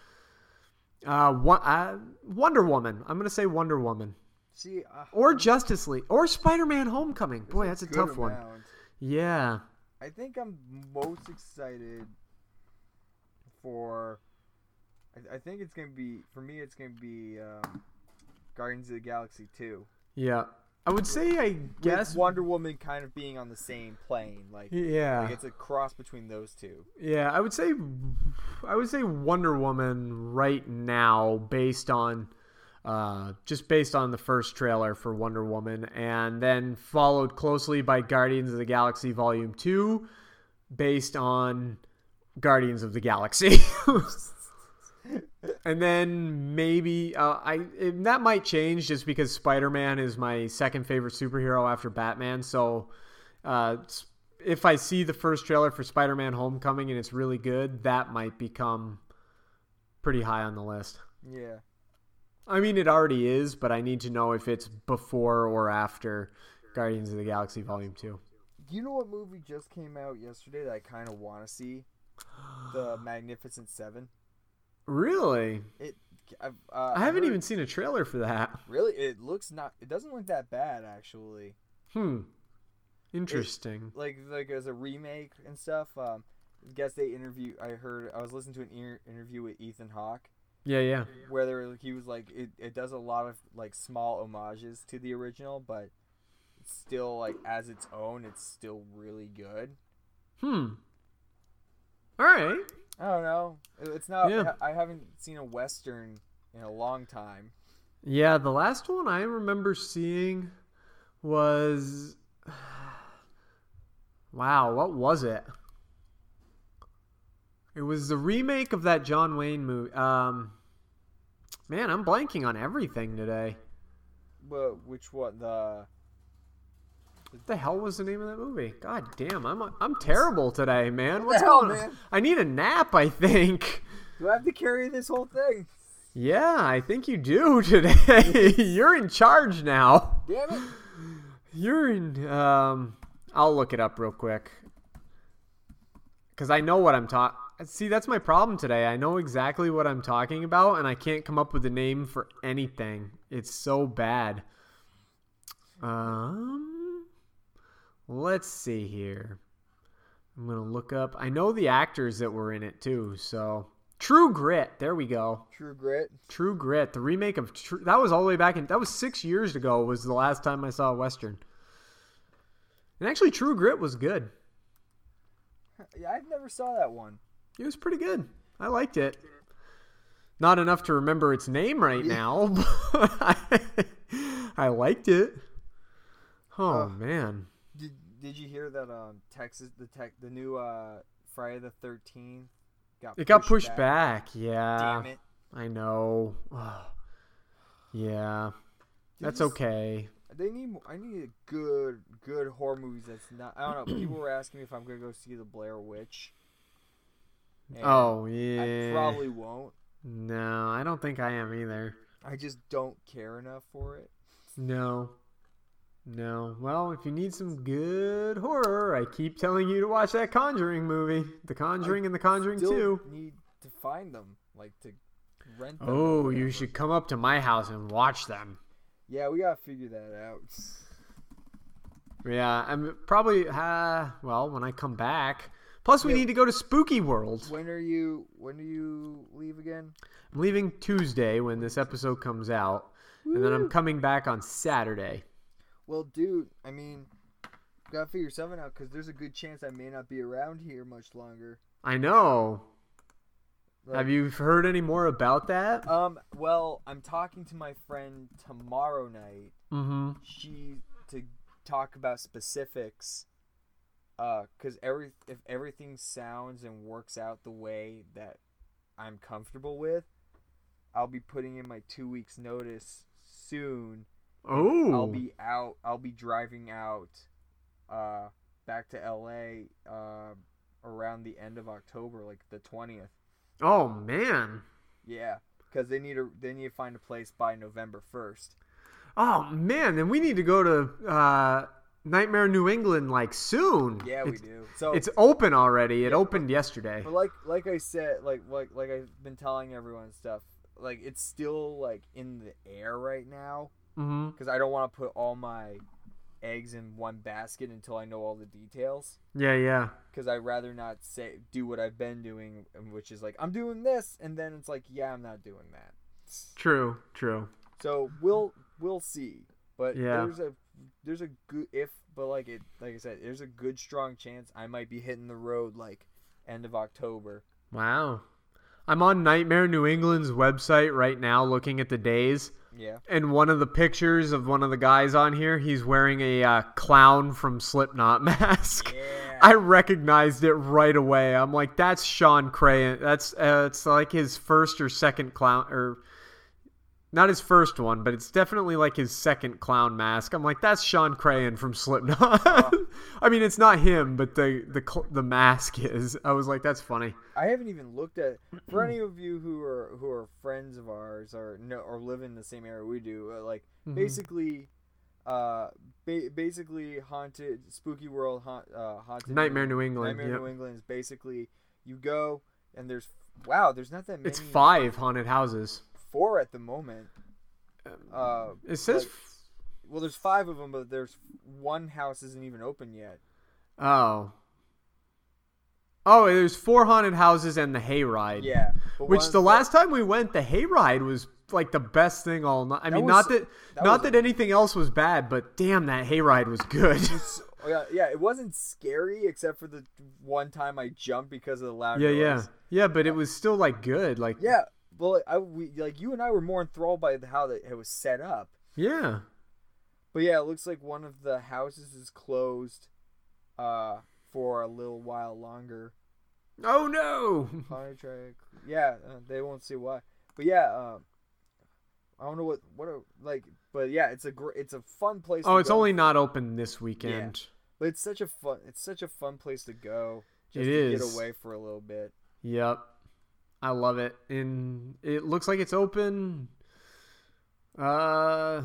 Speaker 1: Uh, one, uh, Wonder Woman. I'm gonna say Wonder Woman
Speaker 8: See, uh,
Speaker 1: or Justice League or Spider-Man: Homecoming. Boy, that's a
Speaker 8: good
Speaker 1: tough one. Yeah.
Speaker 8: I think I'm most excited for. I, I think it's gonna be for me. It's gonna be um, Guardians of the Galaxy two.
Speaker 1: Yeah. I would say I guess
Speaker 8: Wonder Woman kind of being on the same plane, like
Speaker 1: Yeah.
Speaker 8: like it's a cross between those two.
Speaker 1: Yeah, I would say I would say Wonder Woman right now based on uh, just based on the first trailer for Wonder Woman, and then followed closely by Guardians of the Galaxy Volume 2, based on Guardians of the Galaxy. and then maybe uh, I it, that might change just because Spider Man is my second favorite superhero after Batman. So uh, if I see the first trailer for Spider Man Homecoming and it's really good, that might become pretty high on the list.
Speaker 8: Yeah.
Speaker 1: I mean, it already is, but I need to know if it's before or after Guardians of the Galaxy Volume Two.
Speaker 8: You know what movie just came out yesterday that I kind of want to see? The Magnificent Seven.
Speaker 1: Really?
Speaker 8: It. Uh,
Speaker 1: I haven't
Speaker 8: heard-
Speaker 1: even seen a trailer for that.
Speaker 8: Really, it looks not. It doesn't look that bad actually.
Speaker 1: Hmm. Interesting.
Speaker 8: Like like as a remake and stuff. Um, I guess they interview. I heard. I was listening to an ear, interview with Ethan Hawke.
Speaker 1: Yeah, yeah.
Speaker 8: Where they were, he was like, it, it does a lot of like small homages to the original, but it's still like as its own, it's still really good.
Speaker 1: Hmm. All right.
Speaker 8: I don't know. It's not.
Speaker 1: Yeah.
Speaker 8: I haven't seen a western in a long time.
Speaker 1: Yeah, the last one I remember seeing was Wow, what was it? It was the remake of that John Wayne movie. Um Man, I'm blanking on everything today.
Speaker 8: But which one? The
Speaker 1: What the hell was the name of that movie? God damn, I'm I'm terrible today, man.
Speaker 8: What
Speaker 1: What's
Speaker 8: the hell,
Speaker 1: going on?
Speaker 8: man?
Speaker 1: I need a nap, I think.
Speaker 8: do I have to carry this whole thing?
Speaker 1: Yeah, I think you do today. You're in charge now.
Speaker 8: Damn it!
Speaker 1: You're in. Um, I'll look it up real quick because I know what I'm talking. See, that's my problem today. I know exactly what I'm talking about, and I can't come up with a name for anything. It's so bad. Um, let's see here. I'm gonna look up. I know the actors that were in it too. So, True Grit. There we go.
Speaker 8: True Grit.
Speaker 1: True Grit, the remake of True. That was all the way back in. That was six years ago. Was the last time I saw a western. And actually, True Grit was good.
Speaker 8: Yeah, I've never saw that one.
Speaker 1: It was pretty good. I liked it. Not enough to remember its name right now, but I, I liked it. Oh
Speaker 8: Uh,
Speaker 1: man,
Speaker 8: Did you hear that? Um, Texas, the tech, the new uh Friday the Thirteenth got
Speaker 1: it got pushed back. Yeah,
Speaker 8: Damn it!
Speaker 1: I know. yeah, that's okay.
Speaker 8: They need. I need a good, good horror movies. That's not. I don't know. People were asking me if I'm gonna go see the Blair Witch.
Speaker 1: Oh
Speaker 8: I
Speaker 1: yeah.
Speaker 8: probably won't.
Speaker 1: No, I don't think I am either.
Speaker 8: I just don't care enough for it.
Speaker 1: No. No. Well, if you need some good horror, I keep telling you to watch that Conjuring movie. The Conjuring and The Conjuring
Speaker 8: Still
Speaker 1: 2.
Speaker 8: need to find them, like to rent them.
Speaker 1: Oh, you should come up to my house and watch them.
Speaker 8: Yeah, we gotta figure that out.
Speaker 1: Yeah, I'm probably uh well, when I come back. Plus we
Speaker 8: Yeah.
Speaker 1: need to go to Spooky World.
Speaker 8: When are you? When do you leave again?
Speaker 1: I'm leaving Tuesday when this episode comes out, and then I'm coming back on Saturday.
Speaker 8: Well, dude, I mean, gotta figure something out because there's a good chance I may not be around here much longer.
Speaker 1: I know.
Speaker 8: Like-
Speaker 1: Have you heard any more about that?
Speaker 8: Um. Well, I'm talking to my friend tomorrow night.
Speaker 1: Mm-hmm.
Speaker 8: She to talk about specifics. Uh, cause every if everything sounds and works out the way that I'm comfortable with, I'll be putting in my two weeks notice soon.
Speaker 1: Oh.
Speaker 8: I'll be out. I'll be driving out, uh, back to L.A. Uh, around the end of October, like the twentieth.
Speaker 1: Oh man.
Speaker 8: Yeah, because they need to they need to find a place by November first.
Speaker 1: Oh man, then we need to go to uh, Nightmare New England like soon.
Speaker 8: Yeah, we
Speaker 1: It's-
Speaker 8: do. So
Speaker 1: it's open already. It opened yesterday.
Speaker 8: But like like I said, like like like I've been telling everyone stuff. Like it's still like in the air right now
Speaker 1: Mm-hmm.
Speaker 8: because I don't want to put all my eggs in one basket until I know all the details.
Speaker 1: Yeah, yeah.
Speaker 8: Because I'd rather not say do what I've been doing, which is like I'm doing this, and then it's like yeah, I'm not doing that.
Speaker 1: True, true.
Speaker 8: So we'll we'll see. But
Speaker 1: Yeah.
Speaker 8: there's a there's a good if but like it like I said, there's a good strong chance I might be hitting the road like end of October.
Speaker 1: Wow. I'm on Nightmare New England's website right now looking at the days.
Speaker 8: Yeah.
Speaker 1: And one of the pictures of one of the guys on here, he's wearing a uh, clown from Slipknot mask. I recognized it right away. I'm like, that's Shawn Crahan. That's uh, it's like his first or second clown, or not his first one, but it's definitely like his second clown mask. I'm like, that's Shawn Crahan from Slipknot. I mean, it's not him, but the the cl- the mask is. I was like, that's funny.
Speaker 8: I haven't even looked at for any of you who are who are friends of ours or no or live in the same area we do. Uh, like
Speaker 1: Mhm.
Speaker 8: basically, uh, ba- basically haunted spooky world haunt, uh, haunted
Speaker 1: Nightmare New England,
Speaker 8: Nightmare
Speaker 1: yep.
Speaker 8: New England is basically you go and there's wow there's not that many.
Speaker 1: It's five haunted houses.
Speaker 8: Four at the moment. Uh,
Speaker 1: It says
Speaker 8: like- well, there's five of them, but there's one house isn't even open yet.
Speaker 1: Oh. Oh, there's four haunted houses and the hayride.
Speaker 8: Yeah,
Speaker 1: Which
Speaker 8: one-
Speaker 1: the last time we went, the hayride was like the best thing all night. I mean,
Speaker 8: was-
Speaker 1: not that,
Speaker 8: that
Speaker 1: not
Speaker 8: was-
Speaker 1: that anything else was bad, but damn, that hayride was good.
Speaker 8: Yeah, yeah, it wasn't scary except for the one time I jumped because of the loud
Speaker 1: yeah,
Speaker 8: noise.
Speaker 1: yeah, yeah. But it was still like good. Like
Speaker 8: Yeah, well, I we like you and I were more enthralled by the- how that it was set up.
Speaker 1: yeah.
Speaker 8: But yeah, it looks like one of the houses is closed, uh, for a little while longer.
Speaker 1: Oh no.
Speaker 8: Contract. Yeah, uh, they won't see why. But yeah, um, I don't know what what are, like, but yeah, it's a gr- it's a fun place.
Speaker 1: Oh, it's
Speaker 8: go.
Speaker 1: only not open this weekend.
Speaker 8: But it's such a fun it's such a fun place to go.
Speaker 1: It
Speaker 8: Just to
Speaker 1: is.
Speaker 8: get away for a little bit.
Speaker 1: Yep. I love it. And it looks like it's open. Uh,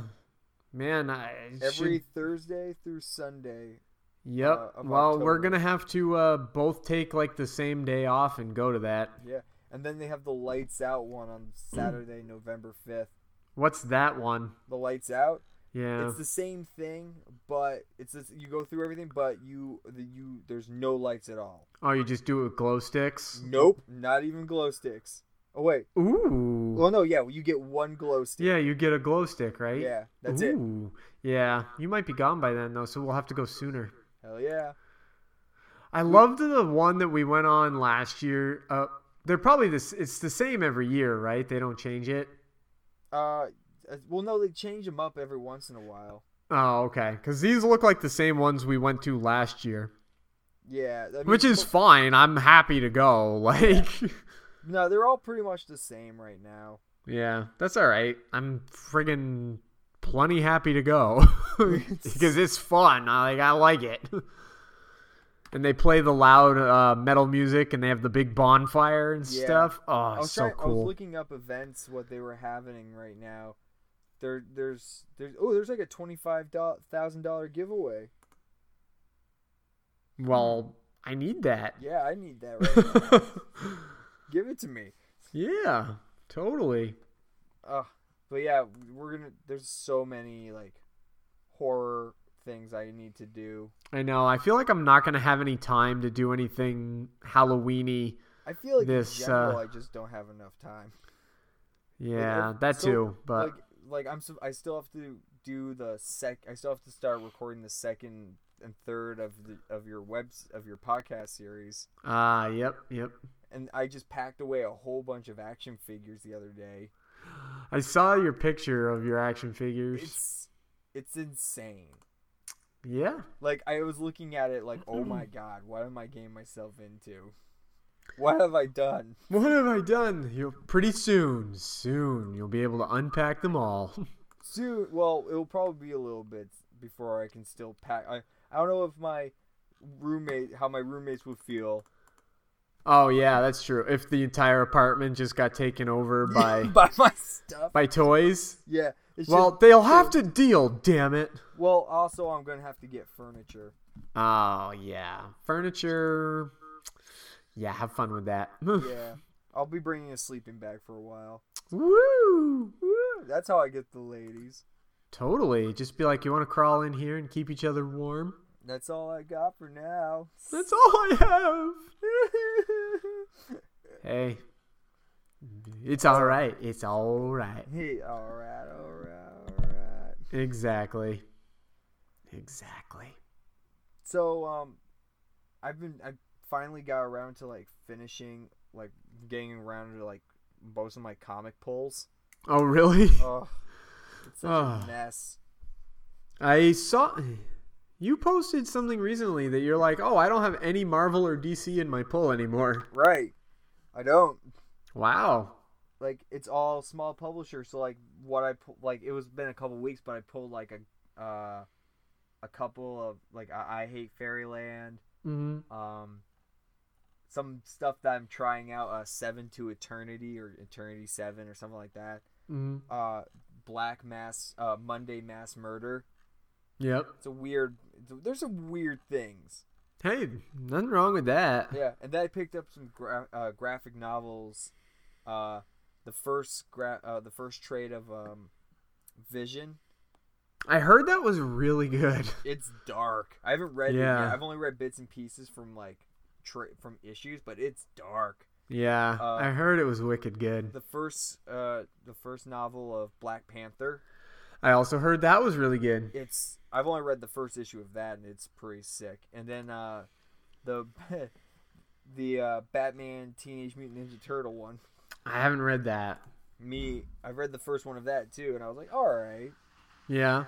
Speaker 1: man, I
Speaker 8: Every
Speaker 1: should-
Speaker 8: Thursday through Sunday.
Speaker 1: Yep.
Speaker 8: uh,
Speaker 1: well, we're gonna have to uh, both take like the same day off and go to that.
Speaker 8: Yeah, and then they have the lights out one on Saturday, November fifth.
Speaker 1: What's that one?
Speaker 8: The lights out.
Speaker 1: Yeah.
Speaker 8: It's the same thing, but it's this, you go through everything, but you the you there's no lights at all.
Speaker 1: Oh, you just do it with glow sticks?
Speaker 8: Nope, not even glow sticks. Oh wait.
Speaker 1: Ooh.
Speaker 8: Well, no, yeah, you get one glow stick.
Speaker 1: Yeah, you get a glow stick, right?
Speaker 8: Yeah, that's it.
Speaker 1: Ooh. Yeah, you might be gone by then though, so we'll have to go sooner.
Speaker 8: Hell yeah.
Speaker 1: I loved the one that we went on last year. Uh, they're probably this. It's the same every year, right? They don't change it.
Speaker 8: Uh, well, no, they change them up every once in a while.
Speaker 1: Oh, okay. Because these look like the same ones we went to last year,
Speaker 8: Yeah, I mean,
Speaker 1: which is fine. I'm happy to go. Like,
Speaker 8: no, they're all pretty much the same right now.
Speaker 1: yeah, that's all right. I'm friggin' plenty happy to go because it's fun. I like. I like it. And they play the loud uh, metal music, and they have the big bonfire and
Speaker 8: Yeah.
Speaker 1: stuff. Oh,
Speaker 8: I was
Speaker 1: so
Speaker 8: trying, I was
Speaker 1: cool.
Speaker 8: looking up events, what they were having right now. There, there's, there's, oh, there's like a twenty-five thousand dollar giveaway.
Speaker 1: Well, I need that.
Speaker 8: Yeah, I need that right now. Give it to me.
Speaker 1: Yeah, totally.
Speaker 8: Uh, but yeah, we're gonna. There's so many like horror things I need to do.
Speaker 1: I know. I feel like I'm not gonna have any time to do anything Halloweeny.
Speaker 8: I feel like
Speaker 1: this.
Speaker 8: in general,
Speaker 1: uh,
Speaker 8: I just don't have enough time.
Speaker 1: Yeah,
Speaker 8: if-
Speaker 1: that
Speaker 8: so,
Speaker 1: too. But
Speaker 8: like, like I'm, so, I still have to do the sec. I still have to start recording the second and third of the of your webs of your podcast series.
Speaker 1: ah, yep, yep.
Speaker 8: And I just packed away a whole bunch of action figures the other day.
Speaker 1: I saw your picture of your action figures.
Speaker 8: It's it's insane.
Speaker 1: yeah.
Speaker 8: Like I was looking at it like, oh my god, what am I getting myself into? What have I done?
Speaker 1: What have I done? You'll pretty soon, soon you'll be able to unpack them all.
Speaker 8: Soon, well, it'll probably be a little bit before I can still pack. I I don't know if my roommate, how my roommates would feel
Speaker 1: oh yeah, that's true. If the entire apartment just got taken over by
Speaker 8: by my stuff.
Speaker 1: by toys,
Speaker 8: Yeah.
Speaker 1: Well,
Speaker 8: just-
Speaker 1: they'll have to deal. Damn it.
Speaker 8: Well, also I'm gonna have to get furniture.
Speaker 1: Oh yeah, furniture. Yeah, have fun with that.
Speaker 8: Yeah. I'll be bringing a sleeping bag for a while.
Speaker 1: Woo!
Speaker 8: That's how I get the ladies.
Speaker 1: Totally. Just be like, you want to crawl in here and keep each other warm?
Speaker 8: That's all I got for now.
Speaker 1: That's all I have. hey, it's all right. It's all right.
Speaker 8: Hey, all right, all right, all right.
Speaker 1: Exactly. Exactly.
Speaker 8: So, um, I've been I finally got around to like finishing like getting around to like most of my comic pulls.
Speaker 1: Oh, really?
Speaker 8: Oh, It's such
Speaker 1: Ugh.
Speaker 8: a mess.
Speaker 1: I saw you posted something recently that you're like, oh, I don't have any Marvel or DC in my pull anymore.
Speaker 8: Right. I don't.
Speaker 1: Wow.
Speaker 8: Like it's all small publishers. So like what I like it was been a couple weeks, but I pulled like a uh a couple of like I, I hate Fairyland.
Speaker 1: hmm
Speaker 8: Um. Some stuff that I'm trying out. Uh, Seven to Eternity or Eternity Seven or something like that.
Speaker 1: hmm
Speaker 8: Uh, Black Mass. Uh, Monday Mass Murder.
Speaker 1: Yep.
Speaker 8: It's a weird. There's some weird things.
Speaker 1: Hey, nothing wrong with that.
Speaker 8: Yeah, and then I picked up some gra- uh, graphic novels. Uh, the first gra- uh, the first trade of um, Vision.
Speaker 1: I heard that was really good.
Speaker 8: It's dark. I haven't read it yet. I've only read bits and pieces from like tra- from issues, but it's dark.
Speaker 1: Yeah,
Speaker 8: Uh,
Speaker 1: I heard it was wicked good.
Speaker 8: The first uh, the first novel of Black Panther.
Speaker 1: I also heard that was really good.
Speaker 8: It's I've only read the first issue of that, and it's pretty sick. And then uh, the the uh, Batman Teenage Mutant Ninja Turtle one.
Speaker 1: I haven't read that.
Speaker 8: Me, I've read the first one of that too, and I was like, all right.
Speaker 1: Yeah.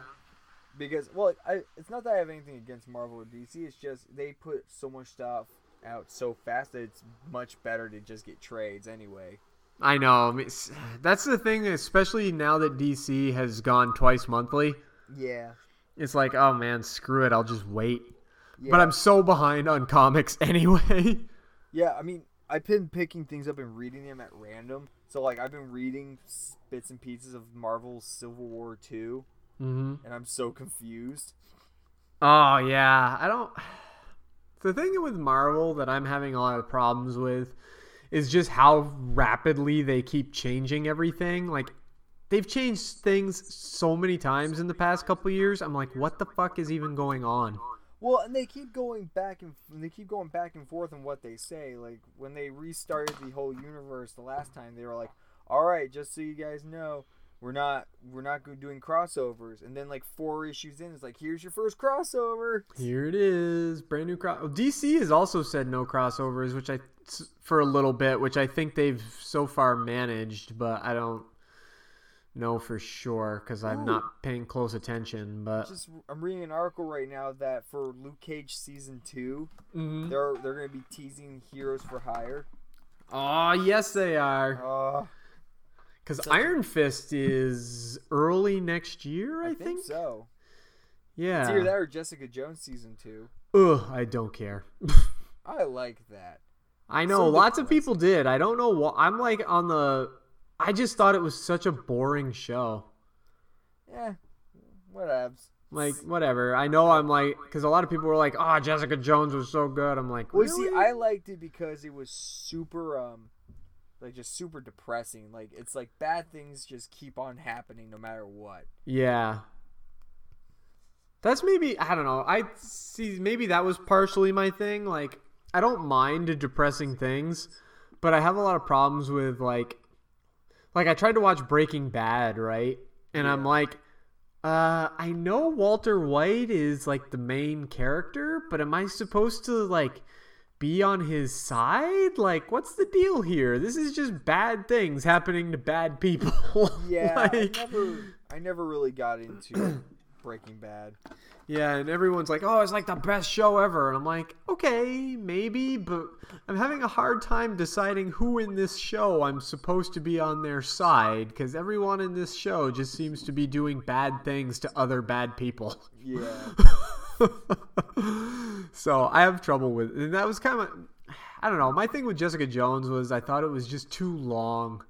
Speaker 8: because well I it's not that I have anything against Marvel or DC it's just they put so much stuff out so fast that it's much better to just get trades anyway
Speaker 1: I know. I mean, that's the thing, especially now that DC has gone twice monthly.
Speaker 8: yeah
Speaker 1: It's like, oh man, screw it. I'll just wait.
Speaker 8: yeah
Speaker 1: But I'm so behind on comics anyway.
Speaker 8: yeah I mean I've been picking things up and reading them at random so like I've been reading bits and pieces of Marvel's Civil War 2
Speaker 1: hmm
Speaker 8: and I'm so confused
Speaker 1: Oh yeah, I don't. The thing with Marvel that I'm having a lot of problems with is just how rapidly they keep changing everything. Like they've changed things so many times in the past couple years. I'm like, what the fuck is even going on?
Speaker 8: Well, and they keep going back and they keep going back and forth on what they say. Like when they restarted the whole universe the last time, they were like, "All right, just so you guys know, we're not we're not doing crossovers." And then like four issues in, it's like, "Here's your first crossover."
Speaker 1: Here it is, brand new cross. DC has also said no crossovers, which I for a little bit, which I think they've so far managed, but I don't know for sure because I'm not paying close attention. But
Speaker 8: Just I'm reading an article right now that for Luke Cage season 2
Speaker 1: Mhm.
Speaker 8: they're they're gonna be teasing Heroes for Hire.
Speaker 1: oh yes, they are. Because
Speaker 8: a-
Speaker 1: Iron Fist is early next year, I,
Speaker 8: I think so.
Speaker 1: Yeah.
Speaker 8: It's either that or Jessica Jones season two.
Speaker 1: Ugh, I don't care.
Speaker 8: I like that.
Speaker 1: I know
Speaker 8: So
Speaker 1: lots of people did. I don't know what. I'm like on the. I just thought it was such a boring show.
Speaker 8: Yeah, whatevs.
Speaker 1: Like whatever. I know I'm like because a lot of people were like, "Oh, Jessica Jones was so good." I'm like,
Speaker 8: Well,
Speaker 1: really?
Speaker 8: see, I liked it because it was super, um, like just super depressing. Like it's like bad things just keep on happening no matter what.
Speaker 1: Yeah. That's maybe I don't know. I see maybe that was partially my thing. Like I don't mind depressing things, but I have a lot of problems with like like I tried to watch Breaking Bad, right? And I'm like uh I know Walter White is like the main character, but am I supposed to like be on his side? Like what's the deal here? This is just bad things happening to bad people.
Speaker 8: Yeah,
Speaker 1: like,
Speaker 8: I never, I never really got into Breaking Bad.
Speaker 1: Yeah, and everyone's like, "Oh, it's like the best show ever," and I'm like, "Okay, maybe," but I'm having a hard time deciding who in this show I'm supposed to be on their side because everyone in this show just seems to be doing bad things to other bad people.
Speaker 8: Yeah,
Speaker 1: so I have trouble with, and that was kind of, I don't know. My thing with Jessica Jones was I thought it was just too long.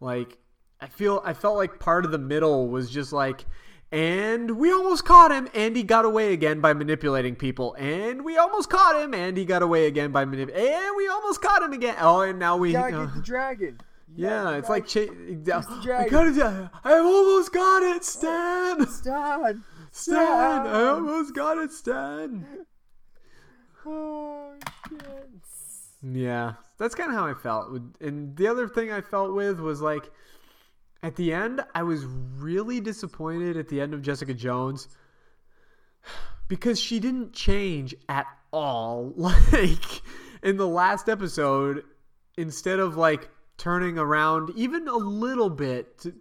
Speaker 1: Like, I feel I felt like part of the middle was just like, and we almost caught him, and he got away again by manipulating people, and we almost caught him, and he got away again by manip, and we almost caught him again. Oh, and now we.
Speaker 8: gotta
Speaker 1: uh,
Speaker 8: get the dragon.
Speaker 1: Yeah, it's like cha- I
Speaker 8: dragon.
Speaker 1: got it. I almost got it, Stan.
Speaker 8: Stan.
Speaker 1: Stan, I almost got it, Stan.
Speaker 8: Oh shit.
Speaker 1: Yeah, that's kind of how I felt. And the other thing I felt with was like, at the end, I was really disappointed at the end of Jessica Jones because she didn't change at all. Like in the last episode, instead of like turning around even a little bit, to,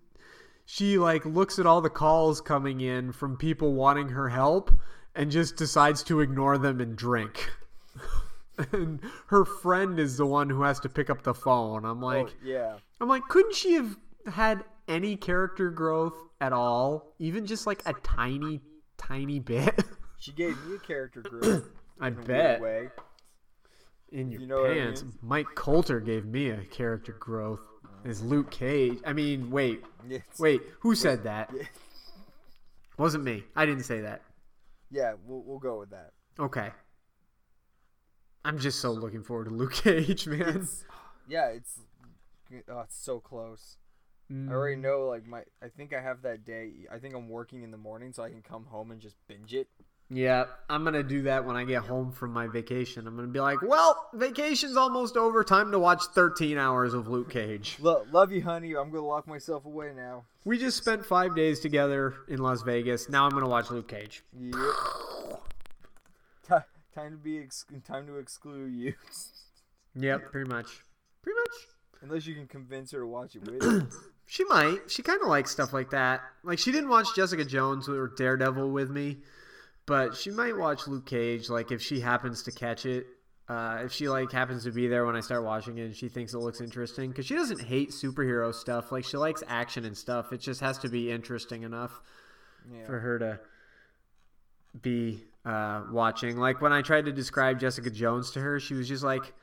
Speaker 1: she like looks at all the calls coming in from people wanting her help and just decides to ignore them and drink. and her friend is the one who has to pick up the phone. I'm like,
Speaker 8: oh, yeah.
Speaker 1: I'm like, couldn't she have had any character growth at all, even just like a tiny, tiny bit?
Speaker 8: She gave me a character growth.
Speaker 1: I bet. In your
Speaker 8: You know what I
Speaker 1: pants,
Speaker 8: mean?
Speaker 1: Mike Colter gave me a character growth as Luke Cage. I mean, wait,
Speaker 8: Yes.
Speaker 1: wait, who said that?
Speaker 8: Yeah.
Speaker 1: Wasn't me. I didn't say that.
Speaker 8: Yeah, we'll we'll go with that.
Speaker 1: Okay. I'm just so looking forward to Luke Cage, man.
Speaker 8: Yeah, it's oh, it's so close.
Speaker 1: Mm.
Speaker 8: I already know like my I think I have that day. I think I'm working in the morning so I can come home and just binge it.
Speaker 1: Yeah, I'm gonna do that when I get home from my vacation. I'm gonna be like, well, vacation's almost over. Time to watch 13 hours of Luke Cage.
Speaker 8: Lo- love you, honey. I'm gonna lock myself away now.
Speaker 1: We just spent five days together in Las Vegas. Now I'm gonna watch Luke Cage.
Speaker 8: Yep. Ti- time to be ex- time to exclude you.
Speaker 1: Yep, pretty much. Pretty much.
Speaker 8: Unless you can convince her to watch it with you.
Speaker 1: She might. She kind of likes stuff like that. Like she didn't watch Jessica Jones or Daredevil with me, but she might watch Luke Cage. Like if she happens to catch it, uh, if she like happens to be there when I start watching it and she thinks it looks interesting, because she doesn't hate superhero stuff. Like she likes action and stuff. It just has to be interesting enough
Speaker 8: Yeah.
Speaker 1: for her to be uh, watching. Like when I tried to describe Jessica Jones to her, she was just like,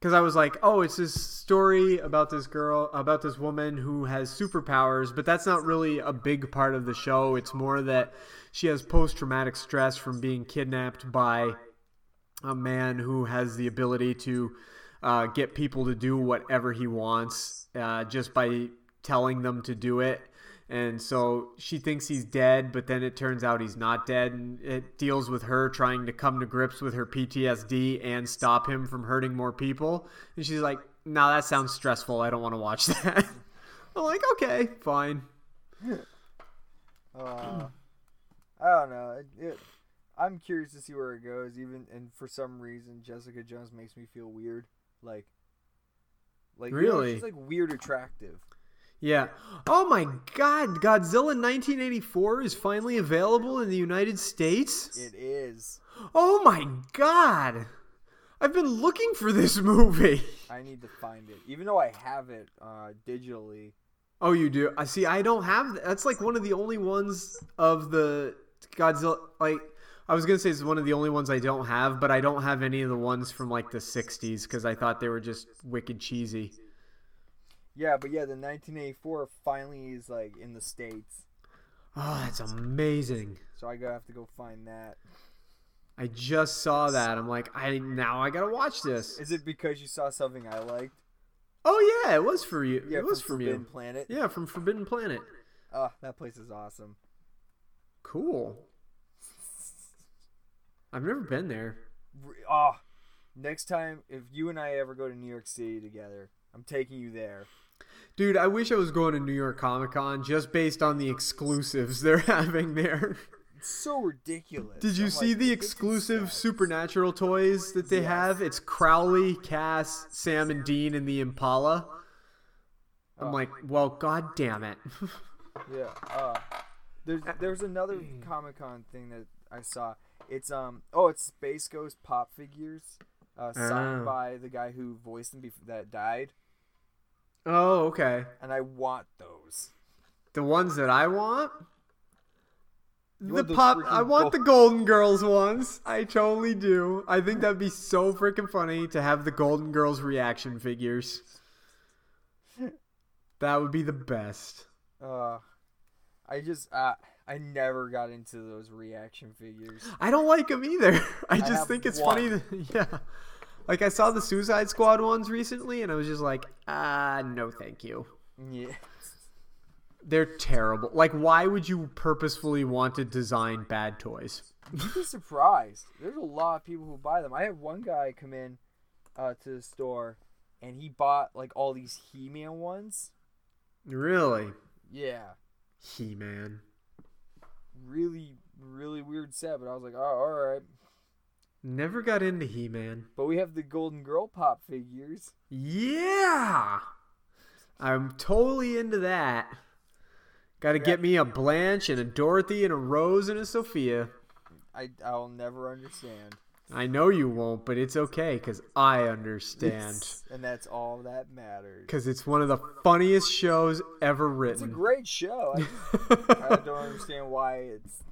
Speaker 1: because I was like, oh, it's this story about this girl, about this woman who has superpowers, but that's not really a big part of the show. It's more that she has post traumatic stress from being kidnapped by a man who has the ability to uh, get people to do whatever he wants uh, just by telling them to do it. And so she thinks he's dead, but then it turns out he's not dead. And it deals with her trying to come to grips with her PTSD and stop him from hurting more people. And she's like, no, that sounds stressful. I don't want to watch that. I'm like, okay, fine.
Speaker 8: Uh, I don't know. It, it, I'm curious to see where it goes. Even and for some reason, Jessica Jones makes me feel weird. Like, like you know,
Speaker 1: Really?
Speaker 8: she's like weird attractive.
Speaker 1: Yeah. Oh my god, Godzilla 1984 is finally available in the United States?
Speaker 8: It is.
Speaker 1: Oh my god. I've been looking for this movie.
Speaker 8: I need to find it, even though I have it uh, digitally.
Speaker 1: Oh, you do? I see. I don't have. That's like one of the only ones of the Godzilla. Like, I was gonna say it's one of the only ones I don't have, but I don't have any of the ones from like the '60s because I thought they were just wicked cheesy.
Speaker 8: Yeah, but yeah, the 1984 finally is like in the states,
Speaker 1: Oh, that's amazing.
Speaker 8: so I gotta have to go find that.
Speaker 1: I just saw that. I'm like, I now I gotta watch this.
Speaker 8: Is it because you saw something I liked?
Speaker 1: Oh yeah, it was for you.
Speaker 8: Yeah,
Speaker 1: it was
Speaker 8: from
Speaker 1: from
Speaker 8: Forbidden
Speaker 1: you.
Speaker 8: Planet.
Speaker 1: Yeah, from Forbidden Planet.
Speaker 8: Oh, that place is awesome.
Speaker 1: Cool. I've never been there.
Speaker 8: Re- Oh, next time if you and I ever go to New York City together, I'm taking you there.
Speaker 1: Dude, I wish I was going to New York Comic Con just based on the exclusives they're having there.
Speaker 8: It's so ridiculous.
Speaker 1: Did you
Speaker 8: I'm
Speaker 1: see
Speaker 8: like,
Speaker 1: the exclusive supernatural toys that they have? It's Crowley, Cass, Sam, and Dean in the Impala. I'm
Speaker 8: Oh.
Speaker 1: like, well, god damn it.
Speaker 8: Yeah. Uh, there's there's another Comic Con thing that I saw. It's um oh it's Space Ghost pop figures, uh, signed
Speaker 1: Oh.
Speaker 8: by the guy who voiced them before that died,
Speaker 1: oh, okay.
Speaker 8: and I want those.
Speaker 1: The ones that I want?
Speaker 8: You
Speaker 1: The
Speaker 8: want
Speaker 1: pop I want
Speaker 8: gold-
Speaker 1: the Golden Girls ones. I totally do. I think that'd be so freaking funny to have the Golden Girls reaction figures. That would be the best.
Speaker 8: Uh, I just uh I never got into those reaction figures.
Speaker 1: I don't like them either. I just
Speaker 8: have
Speaker 1: think it's
Speaker 8: one.
Speaker 1: funny that yeah. Like I saw the Suicide Squad ones recently and I was just like, "Ah, no thank you."
Speaker 8: Yeah.
Speaker 1: They're terrible. Like why would you purposefully want to design bad toys?
Speaker 8: You'd be surprised. There's a lot of people who buy them. I had one guy come in uh, to the store, and he bought like all these He-Man ones.
Speaker 1: Really?
Speaker 8: Yeah,
Speaker 1: He-Man.
Speaker 8: really, really weird set. But I was like, oh, all right.
Speaker 1: Never got into He-Man.
Speaker 8: But we have the Golden Girl pop figures.
Speaker 1: Yeah. I'm totally into that. Got to get me a Blanche and a Dorothy and a Rose and a Sophia.
Speaker 8: I I'll never understand.
Speaker 1: I know you won't, but it's okay because I understand.
Speaker 8: and that's all that matters.
Speaker 1: Because it's one of the funniest shows ever written.
Speaker 8: It's a great show. I, just, I don't understand why it's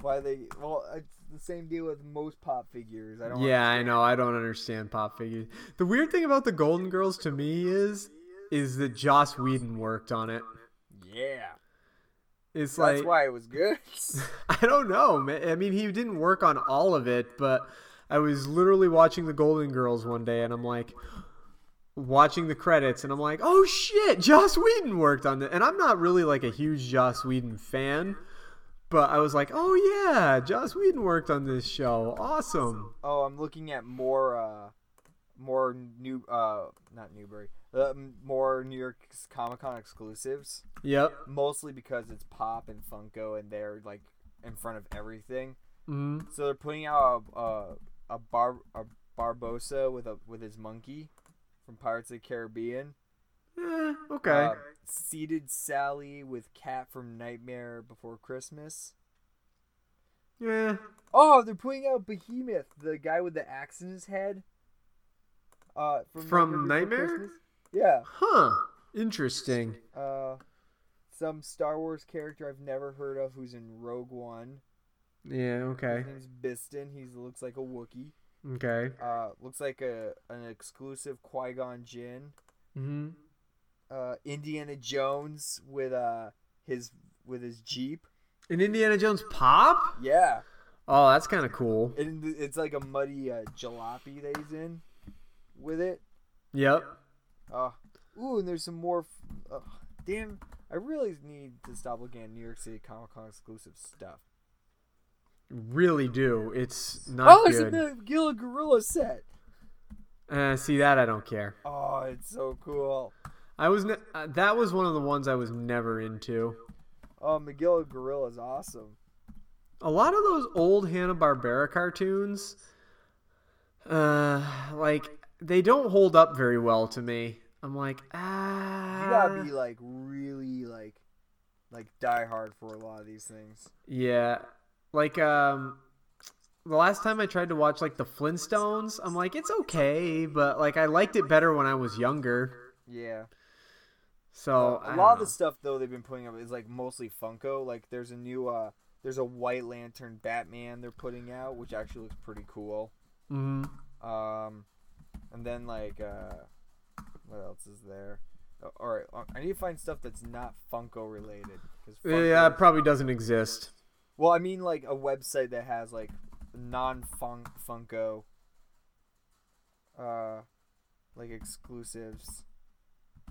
Speaker 8: why they. Well, it's the same deal with most pop figures. I don't.
Speaker 1: Yeah, I know. I don't understand pop figures. The weird thing about the Golden Girls to me is, is that Joss Whedon worked on it.
Speaker 8: Yeah.
Speaker 1: It's
Speaker 8: That's
Speaker 1: like
Speaker 8: why it was good.
Speaker 1: I don't know, man. I mean, he didn't work on all of it, but I was literally watching the Golden Girls one day, and I'm like, watching the credits, and I'm like, oh shit, Joss Whedon worked on it. And I'm not really like a huge Joss Whedon fan, but I was like, oh yeah, Joss Whedon worked on this show. Awesome.
Speaker 8: oh, I'm looking at more, uh, more new, uh, not Newbury, uh, more New York Comic Con exclusives.
Speaker 1: Yep.
Speaker 8: Mostly because it's Pop and Funko, and they're like in front of everything.
Speaker 1: hmm
Speaker 8: So they're putting out a a, a bar a Barbossa with a with his monkey from Pirates of the Caribbean.
Speaker 1: Eh, okay.
Speaker 8: Uh, seated Sally with Cat from Nightmare Before Christmas.
Speaker 1: yeah.
Speaker 8: Oh, they're putting out Behemoth, the guy with the axe in his head. Uh, from,
Speaker 1: From
Speaker 8: Before
Speaker 1: Nightmare?
Speaker 8: Yeah.
Speaker 1: Huh. Interesting.
Speaker 8: Uh, some Star Wars character I've never heard of who's in Rogue One.
Speaker 1: Yeah. Okay.
Speaker 8: His name's Bistan. He looks like a Wookie.
Speaker 1: Okay.
Speaker 8: Uh, looks like a an exclusive Qui Gon Jinn.
Speaker 1: hmm
Speaker 8: Uh, Indiana Jones with uh his with his Jeep.
Speaker 1: An Indiana Jones pop?
Speaker 8: Yeah,
Speaker 1: Oh, that's kind of cool.
Speaker 8: and it's like a muddy uh, jalopy that he's in with it.
Speaker 1: Yep.
Speaker 8: Uh, ooh, and there's some more. F- uh, damn, I really need to stop looking at New York City Comic Con exclusive stuff.
Speaker 1: Really do. It's not
Speaker 8: oh, there's
Speaker 1: good.
Speaker 8: a Magilla Gorilla set.
Speaker 1: Uh, see that I don't care.
Speaker 8: Oh, it's so cool.
Speaker 1: I was ne- uh, that was one of the ones I was never into.
Speaker 8: Oh, Magilla Gorilla is awesome.
Speaker 1: A lot of those old Hanna Barbera cartoons, uh, like they don't hold up very well to me. I'm like, ah.
Speaker 8: You gotta be like really like like die hard for a lot of these things.
Speaker 1: Yeah, like um, the last time I tried to watch like the Flintstones, I'm like, it's okay, but like I liked it better when I was younger.
Speaker 8: Yeah.
Speaker 1: So
Speaker 8: Uh, a lot of the stuff though they've been putting up is like mostly Funko. Like there's a new uh there's a White Lantern Batman they're putting out, which actually looks pretty cool.
Speaker 1: Mhm.
Speaker 8: Um, and then like uh, what else is there? Uh, All right, uh, I need to find stuff that's not Funko related. 'cause
Speaker 1: Yeah,
Speaker 8: Funko-
Speaker 1: it probably doesn't exist.
Speaker 8: Well, I mean like a website that has like non Funko, uh, like exclusives,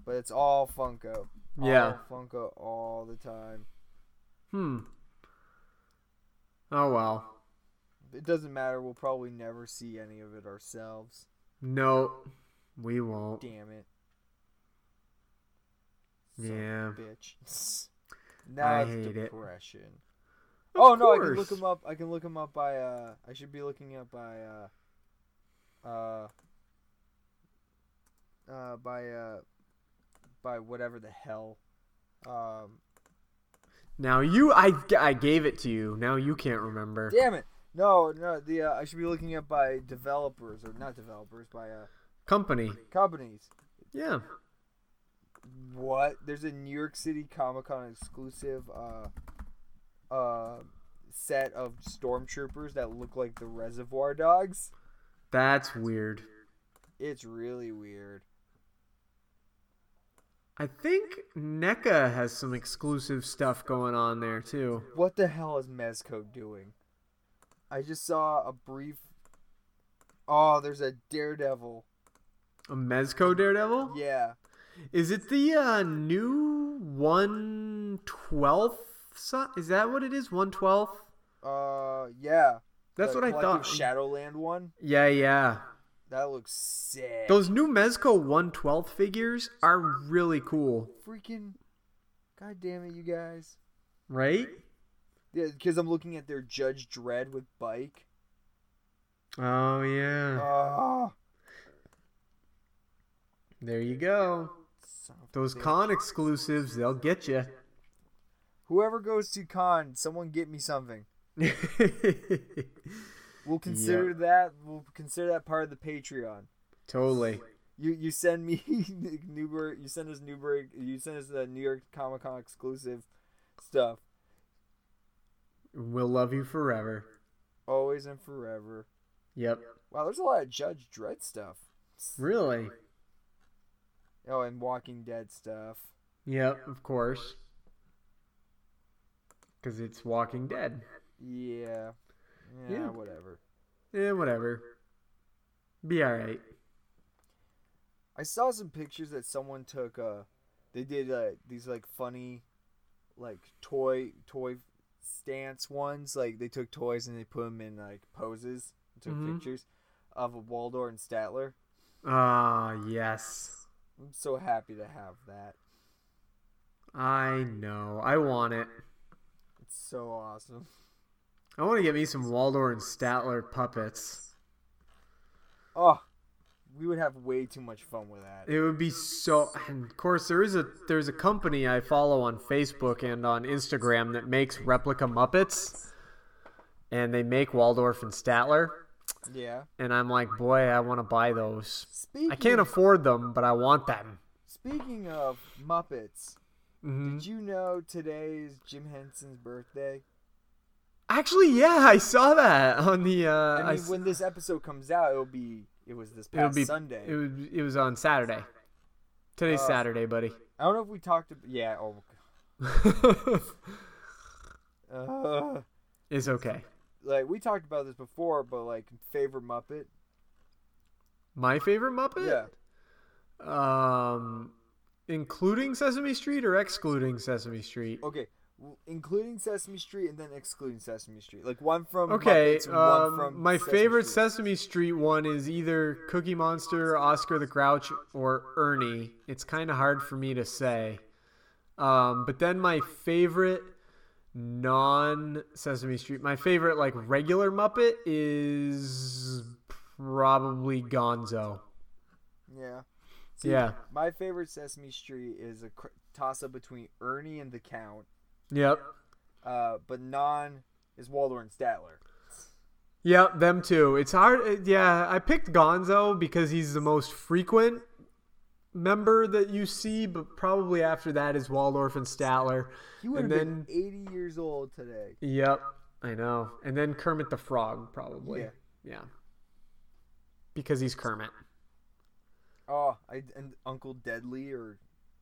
Speaker 8: but it's all Funko.
Speaker 1: Yeah.
Speaker 8: All Funko all the time.
Speaker 1: Hmm. Oh well.
Speaker 8: It doesn't matter. We'll probably never see any of it ourselves.
Speaker 1: No, we won't.
Speaker 8: Damn it.
Speaker 1: Yeah.
Speaker 8: Bitch. now
Speaker 1: I hate it.
Speaker 8: depression.
Speaker 1: Of
Speaker 8: oh no, I can look them up. I can look them up by. Uh, I should be looking up by. Uh, uh, uh, by uh, by whatever the hell. Um,
Speaker 1: Now you, I, I gave it to you. Now you can't remember.
Speaker 8: damn it! No, no. The uh, I should be looking up by developers or not developers by uh
Speaker 1: Company.
Speaker 8: companies.
Speaker 1: Yeah.
Speaker 8: What? There's a New York City Comic Con exclusive uh uh set of stormtroopers that look like the Reservoir Dogs.
Speaker 1: That's weird.
Speaker 8: It's really weird.
Speaker 1: I think NECA has some exclusive stuff going on there too.
Speaker 8: What the hell is Mezco doing? I just saw a brief. Oh, there's a Daredevil.
Speaker 1: A Mezco Daredevil?
Speaker 8: Yeah.
Speaker 1: Is it the uh, new 112th? Is that what it is? 112th?
Speaker 8: Uh, yeah.
Speaker 1: That's
Speaker 8: The
Speaker 1: what I thought.
Speaker 8: Shadowland one.
Speaker 1: Yeah, yeah.
Speaker 8: That looks sick.
Speaker 1: Those new Mezco 112th figures are really cool,
Speaker 8: freaking. God damn it, you guys.
Speaker 1: right?
Speaker 8: Yeah, because I'm looking at their Judge Dredd with bike.
Speaker 1: Oh, yeah.
Speaker 8: Oh,
Speaker 1: There you go.
Speaker 8: son of a
Speaker 1: Those con exclusives, they'll get you.
Speaker 8: Whoever goes to con, someone get me something. We'll consider that. We'll consider that part of the Patreon.
Speaker 1: totally.
Speaker 8: You you send me Newberg. You send us Newberg. You send us the New York Comic Con exclusive stuff.
Speaker 1: We'll love you forever.
Speaker 8: Always and forever.
Speaker 1: Yep.
Speaker 8: Wow, there's a lot of Judge Dredd stuff.
Speaker 1: Really?
Speaker 8: Oh, and Walking Dead stuff.
Speaker 1: Yep, of course. Because it's Walking Dead.
Speaker 8: Yeah. Yeah,
Speaker 1: Yeah.
Speaker 8: whatever.
Speaker 1: Yeah, whatever. Be alright.
Speaker 8: I saw some pictures that someone took. Uh, they did uh, these like funny, like toy toy stance ones. Like they took toys and they put them in like poses. and Took
Speaker 1: Mhm.
Speaker 8: pictures of a Waldorf and Statler.
Speaker 1: Ah, yes.
Speaker 8: I'm so happy to have that.
Speaker 1: I know. I want it.
Speaker 8: It's so awesome.
Speaker 1: I want to get me some Waldorf and Statler puppets.
Speaker 8: Oh, we would have way too much fun with that.
Speaker 1: It would be so. And of course, there is a there's a company I follow on Facebook and on Instagram that makes replica Muppets, and they make Waldorf and Statler.
Speaker 8: Yeah.
Speaker 1: And I'm like, boy, I want to buy those.
Speaker 8: Speaking
Speaker 1: I can't afford them, but I want them.
Speaker 8: Speaking of Muppets,
Speaker 1: Mhm.
Speaker 8: did you know today is Jim Henson's birthday?
Speaker 1: Actually, yeah, I saw that on the. Uh,
Speaker 8: I
Speaker 1: I
Speaker 8: mean,
Speaker 1: s-
Speaker 8: when this episode comes out, it'll be it was this past
Speaker 1: be
Speaker 8: Sunday.
Speaker 1: It, would, it was on Saturday. Today's
Speaker 8: Uh,
Speaker 1: Saturday, buddy.
Speaker 8: I don't know if we talked. About, yeah. Oh. uh,
Speaker 1: it's okay.
Speaker 8: like we talked about this before, but like favorite Muppet.
Speaker 1: My favorite Muppet.
Speaker 8: Yeah.
Speaker 1: Um, including Sesame Street or excluding Sesame Street?
Speaker 8: Okay, including Sesame Street and then excluding Sesame Street. Like one from
Speaker 1: Okay,
Speaker 8: Muppets, one
Speaker 1: um,
Speaker 8: from
Speaker 1: my
Speaker 8: Sesame
Speaker 1: favorite
Speaker 8: Street.
Speaker 1: Sesame Street one is either Cookie Monster, Oscar the Grouch, or Ernie. It's kind of hard for me to say. Um, but then my favorite non Sesame Street, my favorite like regular Muppet is probably Gonzo.
Speaker 8: Yeah. See,
Speaker 1: Yeah.
Speaker 8: My favorite Sesame Street is a cr- toss up between Ernie and the Count.
Speaker 1: Yep.
Speaker 8: Uh, but non is Waldorf and Statler.
Speaker 1: Yep, them too. It's hard. uh, Yeah, I picked Gonzo because he's the most frequent member that you see, but probably after that is Waldorf and Statler.
Speaker 8: He would
Speaker 1: and
Speaker 8: have
Speaker 1: then,
Speaker 8: been 80 years old today.
Speaker 1: Yep, I know. And then Kermit the Frog, probably.
Speaker 8: Yeah.
Speaker 1: Yeah. Because he's Kermit.
Speaker 8: Oh, I and Uncle Deadly or,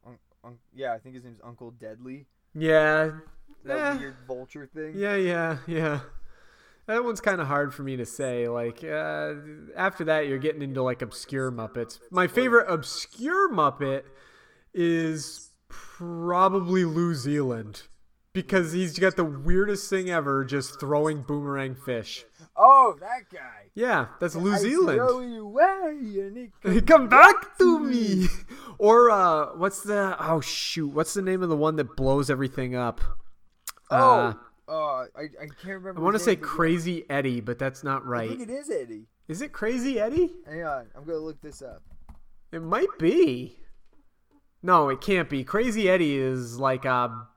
Speaker 8: un, un, yeah, I think his name's Uncle Deadly.
Speaker 1: Yeah.
Speaker 8: That
Speaker 1: eh,
Speaker 8: weird vulture thing.
Speaker 1: Yeah, yeah, yeah. That one's kind of hard for me to say. Like uh, after that, you're getting into like obscure Muppets. My favorite obscure Muppet is probably New Zealand because he's got the weirdest thing ever, just throwing boomerang fish.
Speaker 8: Oh, that guy.
Speaker 1: Yeah, that's New
Speaker 8: I
Speaker 1: Zealand.
Speaker 8: throw you away
Speaker 1: Hey, Come back to me. Or uh, what's the? Oh shoot, what's the name of the one that blows everything up? Uh,
Speaker 8: Oh, uh, I, I can't remember.
Speaker 1: I want to say
Speaker 8: name, but yeah.
Speaker 1: Crazy Eddie, but that's not right.
Speaker 8: I think it is Eddie.
Speaker 1: Is it Crazy Eddie?
Speaker 8: Hang on, I'm gonna look this up.
Speaker 1: It might be. No, it can't be. Crazy Eddie is like a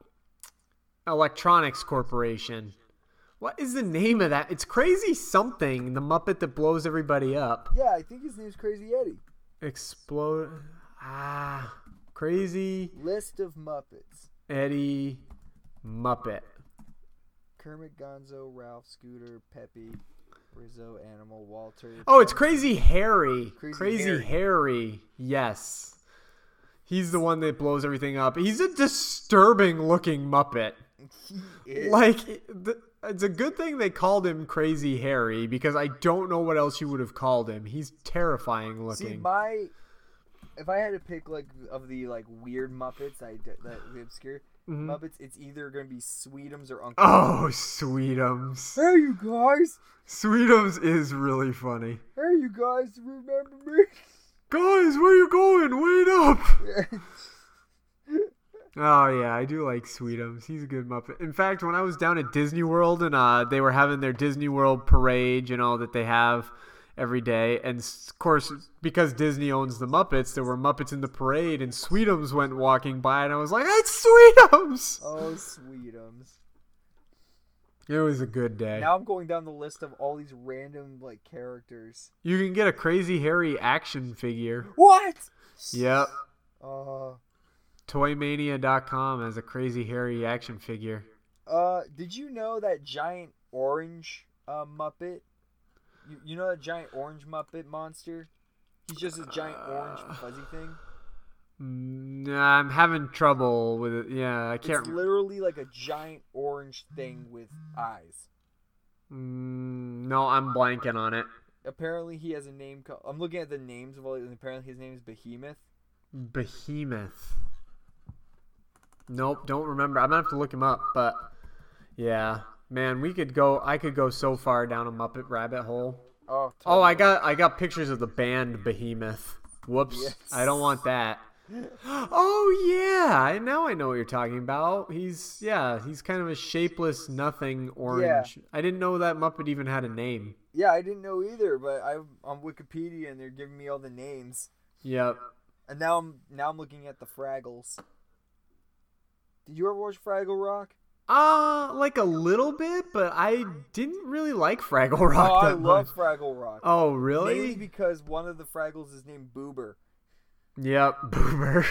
Speaker 1: electronics corporation. What is the name of that? It's Crazy something. The Muppet that blows everybody up.
Speaker 8: Yeah, I think his name's Crazy Eddie.
Speaker 1: Explode. Ah, Crazy
Speaker 8: List of Muppets:
Speaker 1: Eddie Muppet.
Speaker 8: Kermit, Gonzo, Ralph, Scooter, Peppy, Rizzo, Animal, Walter.
Speaker 1: Oh, it's Crazy Harry.
Speaker 8: Crazy
Speaker 1: Crazy,
Speaker 8: Harry.
Speaker 1: Harry. Yes. He's the one that blows everything up. He's a disturbing looking Muppet. Like, it's a good thing they called him Crazy Harry because I don't know what else you would have called him. He's terrifying looking.
Speaker 8: See, my if I had to pick like of the like weird Muppets, I that the obscure
Speaker 1: Mhm.
Speaker 8: Muppets, it's either gonna be Sweetums or Uncle.
Speaker 1: oh, Sweetums.
Speaker 8: Hey, you guys!
Speaker 1: Sweetums is really funny.
Speaker 8: Hey, you guys! Remember me?
Speaker 1: Guys, where you going? Wait up! Oh yeah, I do like Sweetums. He's a good Muppet. In fact, when I was down at Disney World and uh, they were having their Disney World parade, you know that they have every day. And of course, because Disney owns the Muppets, there were Muppets in the parade, and Sweetums went walking by, and I was like, "It's Sweetums!"
Speaker 8: Oh, sweetums.
Speaker 1: It was a good day.
Speaker 8: Now I'm going down the list of all these random like characters.
Speaker 1: You can get a Crazy Harry action figure.
Speaker 8: What?
Speaker 1: Yep.
Speaker 8: Uh,
Speaker 1: Toymania.com has a Crazy Harry action figure.
Speaker 8: uh, did you know that giant orange uh, Muppet? You, you know that giant orange Muppet monster? He's just a giant orange fuzzy thing.
Speaker 1: Mm, I'm having trouble with it. Yeah, I can't.
Speaker 8: It's literally like a giant orange thing with eyes.
Speaker 1: Mm, no, I'm blanking on it.
Speaker 8: Apparently, he has a name. I'm looking at the names of all. these, Apparently, his name is Behemoth.
Speaker 1: Behemoth. Nope, don't remember. I'm gonna have to look him up, but yeah, man, we could go. I could go so far down a Muppet rabbit hole.
Speaker 8: Oh,
Speaker 1: Oh, I got I got pictures of the band Behemoth. Whoops,
Speaker 8: Yes.
Speaker 1: I don't want that. Oh yeah, I now I know what you're talking about. He's yeah, he's kind of a shapeless nothing orange. Yeah. I didn't know that Muppet even had a name.
Speaker 8: Yeah, I didn't know either, but I'm on Wikipedia and they're giving me all the names.
Speaker 1: Yep.
Speaker 8: And now I'm now I'm looking at the Fraggles. Did you ever watch Fraggle Rock?
Speaker 1: Uh, like a little bit, but I didn't really like Fraggle Rock
Speaker 8: oh, I
Speaker 1: that
Speaker 8: love
Speaker 1: much.
Speaker 8: Fraggle Rock.
Speaker 1: Oh, really?
Speaker 8: Mainly because one of the Fraggles is named Boober.
Speaker 1: Yep, Boober.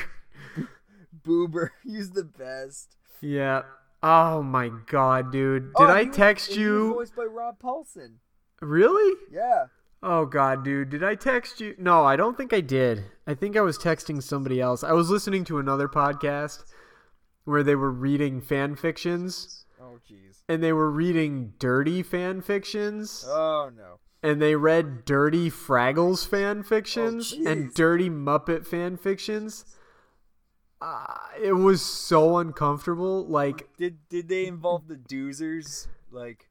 Speaker 8: Boober, he's the best.
Speaker 1: yeah. Oh my god, dude. Did
Speaker 8: Oh,
Speaker 1: I
Speaker 8: was-
Speaker 1: text
Speaker 8: and he was
Speaker 1: you?
Speaker 8: voiced by Rob Paulsen.
Speaker 1: Really?
Speaker 8: Yeah.
Speaker 1: Oh god, dude. Did I text you? No, I don't think I did. I think I was texting somebody else. I was listening to another podcast where they were reading fan fictions
Speaker 8: Oh jeez.
Speaker 1: and they were reading dirty fan fictions.
Speaker 8: Oh no.
Speaker 1: and they read dirty Fraggles fan fictions
Speaker 8: Oh,
Speaker 1: and dirty Muppet fan fictions. Uh, it was so uncomfortable. Like,
Speaker 8: Did did they involve the Doozers like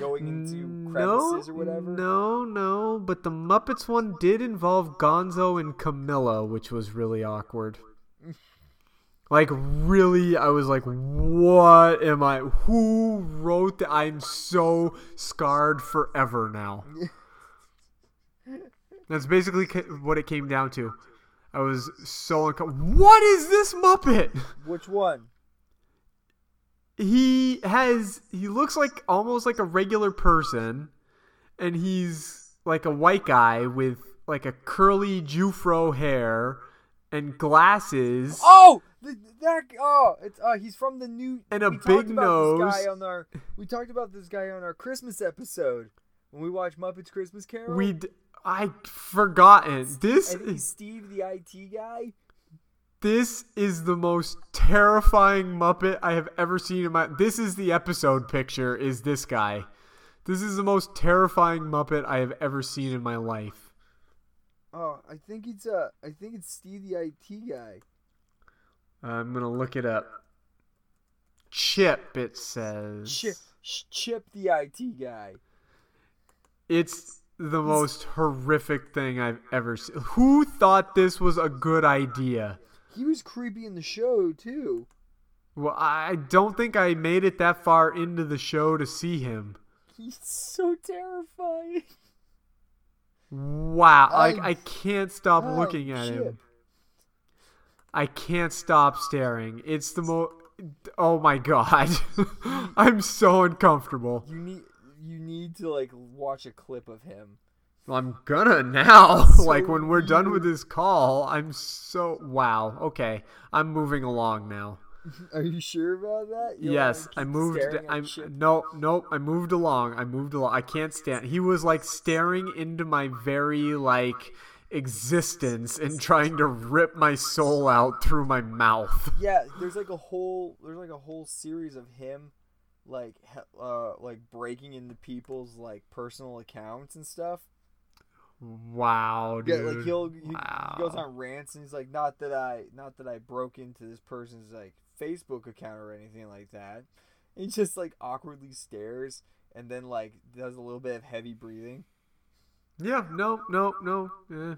Speaker 8: going into
Speaker 1: no,
Speaker 8: crevices or whatever?
Speaker 1: no, no. But the Muppets one did involve Gonzo and Camilla, which was really awkward. Like, really, I was like, what am I? Who wrote that? I'm so scarred forever now. That's basically what it came down to. I was so uncomfortable. What is this Muppet?
Speaker 8: Which one?
Speaker 1: He has. He looks like almost like a regular person, and he's like a white guy with like a curly Jufro hair and glasses.
Speaker 8: Oh, the, that oh, it's uh, he's from the new
Speaker 1: And a big nose.
Speaker 8: guy on our we talked about this guy on our Christmas episode when we watched Muppets Christmas Carol.
Speaker 1: We. d- I forgotten this.
Speaker 8: is Steve, the IT guy.
Speaker 1: This is the most terrifying Muppet I have ever seen in my. This is the episode picture. Is this guy? This is the most terrifying Muppet I have ever seen in my life.
Speaker 8: Oh, I think it's uh, I think it's Steve, the IT guy.
Speaker 1: I'm gonna look it up. Chip, it says.
Speaker 8: Chip, Chip, the IT guy.
Speaker 1: It's the most horrific thing I've ever seen. Who thought this was a good idea?
Speaker 8: He was creepy in the show too.
Speaker 1: Well, I don't think I made it that far into the show to see him.
Speaker 8: He's so terrifying.
Speaker 1: Wow,
Speaker 8: I-
Speaker 1: like I can't stop
Speaker 8: Oh,
Speaker 1: looking at him. I can't stop staring. It's the most. Oh my god, I'm so uncomfortable.
Speaker 8: You need you need to like watch a clip of him.
Speaker 1: Well, I'm gonna now.
Speaker 8: So
Speaker 1: like when we're done with this call, I'm so wow. Okay, I'm moving along now.
Speaker 8: Are you sure about that? You
Speaker 1: yes, I moved. I'm no, nope. I moved along. I moved along. I can't stand. He was like staring into my very like existence and trying to rip my soul out through my mouth.
Speaker 8: Yeah, there's like a whole there's like a whole series of him like uh like breaking into people's like personal accounts and stuff.
Speaker 1: Wow,
Speaker 8: Yeah,
Speaker 1: dude.
Speaker 8: like he'll he, he goes on rants and he's like not that I not that I broke into this person's like Facebook account or anything like that. He just like awkwardly stares and then like does a little bit of heavy breathing.
Speaker 1: Yeah, no, no, no. eh.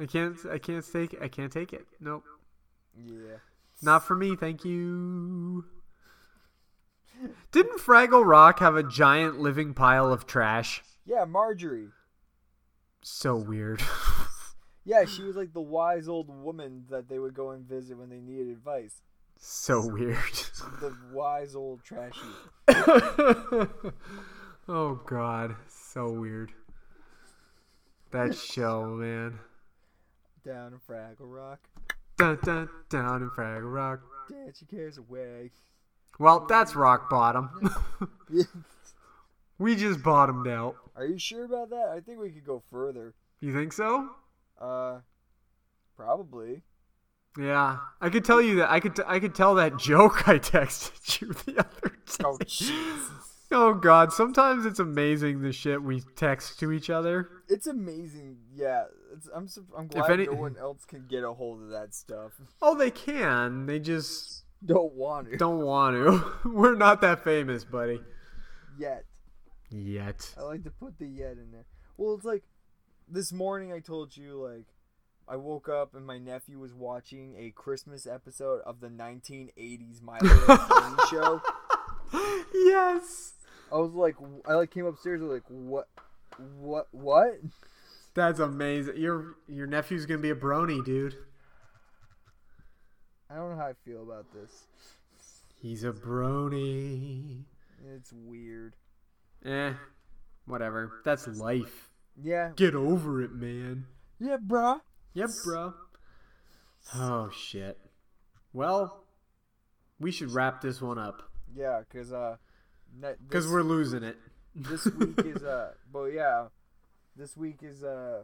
Speaker 1: I can't. I can't take. I can't take it. Nope.
Speaker 8: Yeah.
Speaker 1: Not for me, thank you. Didn't Fraggle Rock have a giant living pile of trash?
Speaker 8: Yeah, Marjory.
Speaker 1: So weird.
Speaker 8: Yeah, she was like the wise old woman that they would go and visit when they needed advice.
Speaker 1: so weird.
Speaker 8: The wise old trashy.
Speaker 1: oh god, so weird. That show, man.
Speaker 8: Down in Fraggle Rock.
Speaker 1: Dun, dun, down in Fraggle Rock.
Speaker 8: Dance your cares away.
Speaker 1: Well, that's rock bottom. we just bottomed out.
Speaker 8: Are you sure about that? I think we could go further.
Speaker 1: You think so?
Speaker 8: Uh, probably.
Speaker 1: Yeah, I could tell you that. I could. T- I could tell that joke I texted you the other day.
Speaker 8: Oh Jesus!
Speaker 1: Oh God! Sometimes it's amazing the shit we text to each other.
Speaker 8: It's amazing. Yeah, it's, I'm. I'm glad
Speaker 1: any-
Speaker 8: no one else can get a hold of that stuff.
Speaker 1: Oh, they can. They just
Speaker 8: Don't want to
Speaker 1: don't want to. We're not that famous, buddy.
Speaker 8: yet.
Speaker 1: Yet.
Speaker 8: I like to put the yet in there. Well, it's like this morning I told you like I woke up and my nephew was watching a Christmas episode of the 1980s My Little Pony show.
Speaker 1: Yes.
Speaker 8: I was like, I like came upstairs. I was like, what, what, what?
Speaker 1: That's amazing. Your your nephew's gonna be a brony, dude.
Speaker 8: I don't know how I feel about this.
Speaker 1: He's a brony.
Speaker 8: It's weird.
Speaker 1: Eh, whatever. That's life.
Speaker 8: Yeah.
Speaker 1: Get over it, man.
Speaker 8: Yeah, bruh.
Speaker 1: Yep, bro. Oh shit. Well, we should wrap this one up
Speaker 8: Yeah, cause uh,
Speaker 1: because we're losing it.
Speaker 8: this week is uh, but yeah, this week is uh,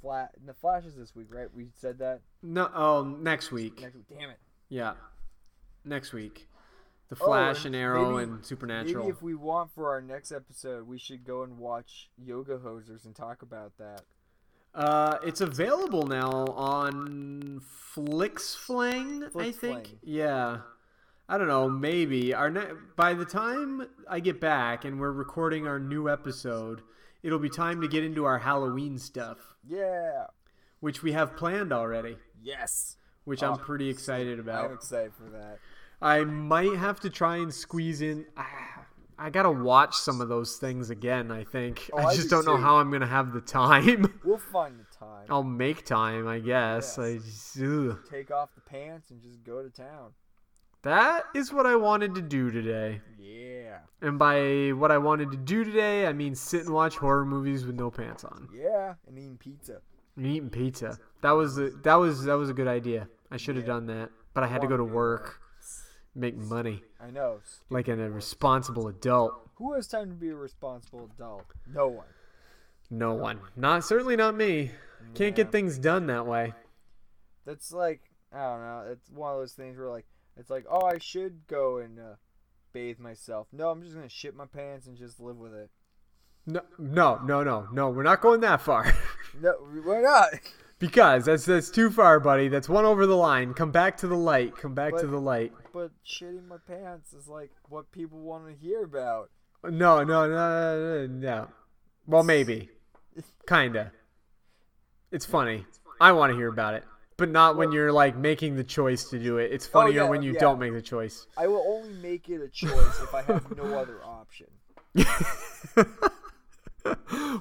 Speaker 8: flat. The Flash is this week, right? We said that
Speaker 1: no. Oh, next week.
Speaker 8: next week. Damn it.
Speaker 1: Yeah, next week. The
Speaker 8: Oh,
Speaker 1: Flash and Arrow
Speaker 8: maybe-
Speaker 1: and Supernatural.
Speaker 8: Maybe if we want for our next episode, we should go and watch Yoga Hosers and talk about that.
Speaker 1: Uh, it's available now on FlixFlang, I
Speaker 8: FlixFlang.
Speaker 1: think. Yeah. I don't know, maybe. Our ne- by the time I get back and we're recording our new episode, it'll be time to get into our Halloween stuff,
Speaker 8: Yeah.
Speaker 1: which we have planned already,
Speaker 8: Yes.
Speaker 1: which
Speaker 8: Oh,
Speaker 1: I'm pretty excited about.
Speaker 8: I'm excited for that.
Speaker 1: I might have to try and squeeze in. ah, I gotta watch some of those things again. I think.
Speaker 8: Oh,
Speaker 1: I
Speaker 8: I
Speaker 1: just
Speaker 8: do
Speaker 1: don't know how I'm gonna have the time.
Speaker 8: We'll find the time.
Speaker 1: I'll make time, I guess.
Speaker 8: Yes.
Speaker 1: I just.
Speaker 8: Take off the pants and just go to town.
Speaker 1: That is what I wanted to do today.
Speaker 8: Yeah.
Speaker 1: And by what I wanted to do today, I mean sit and watch horror movies with no pants on.
Speaker 8: Yeah. And eating pizza.
Speaker 1: And eating pizza. That was a, that was that was a good idea. I should have
Speaker 8: Yeah.
Speaker 1: done that, but I had to go to
Speaker 8: Wanted to go to
Speaker 1: work, make money
Speaker 8: I know.
Speaker 1: like a responsible adult.
Speaker 8: Who has time to be a responsible adult? No one.
Speaker 1: No one. Not certainly not me. Can't
Speaker 8: Yeah.
Speaker 1: get things done that way.
Speaker 8: That's like I don't know. It's one of those things where like it's like oh I should go and uh, bathe myself. No, I'm just gonna shit my pants and just live with it.
Speaker 1: No, no, no, no, no. We're not going that far.
Speaker 8: No, why not?
Speaker 1: because that's that's too far, buddy. That's one over the line. Come back to the light. Come back to the light.
Speaker 8: But shitting my pants is like what people want to hear about.
Speaker 1: No, no, no, no, no. Well, maybe. Kinda. It's funny. I want to hear about it, but not when you're like making the choice to do it. It's oh, funnier
Speaker 8: Oh, yeah,
Speaker 1: when you
Speaker 8: yeah.
Speaker 1: don't make the choice.
Speaker 8: I will only make it a choice if I have no other option.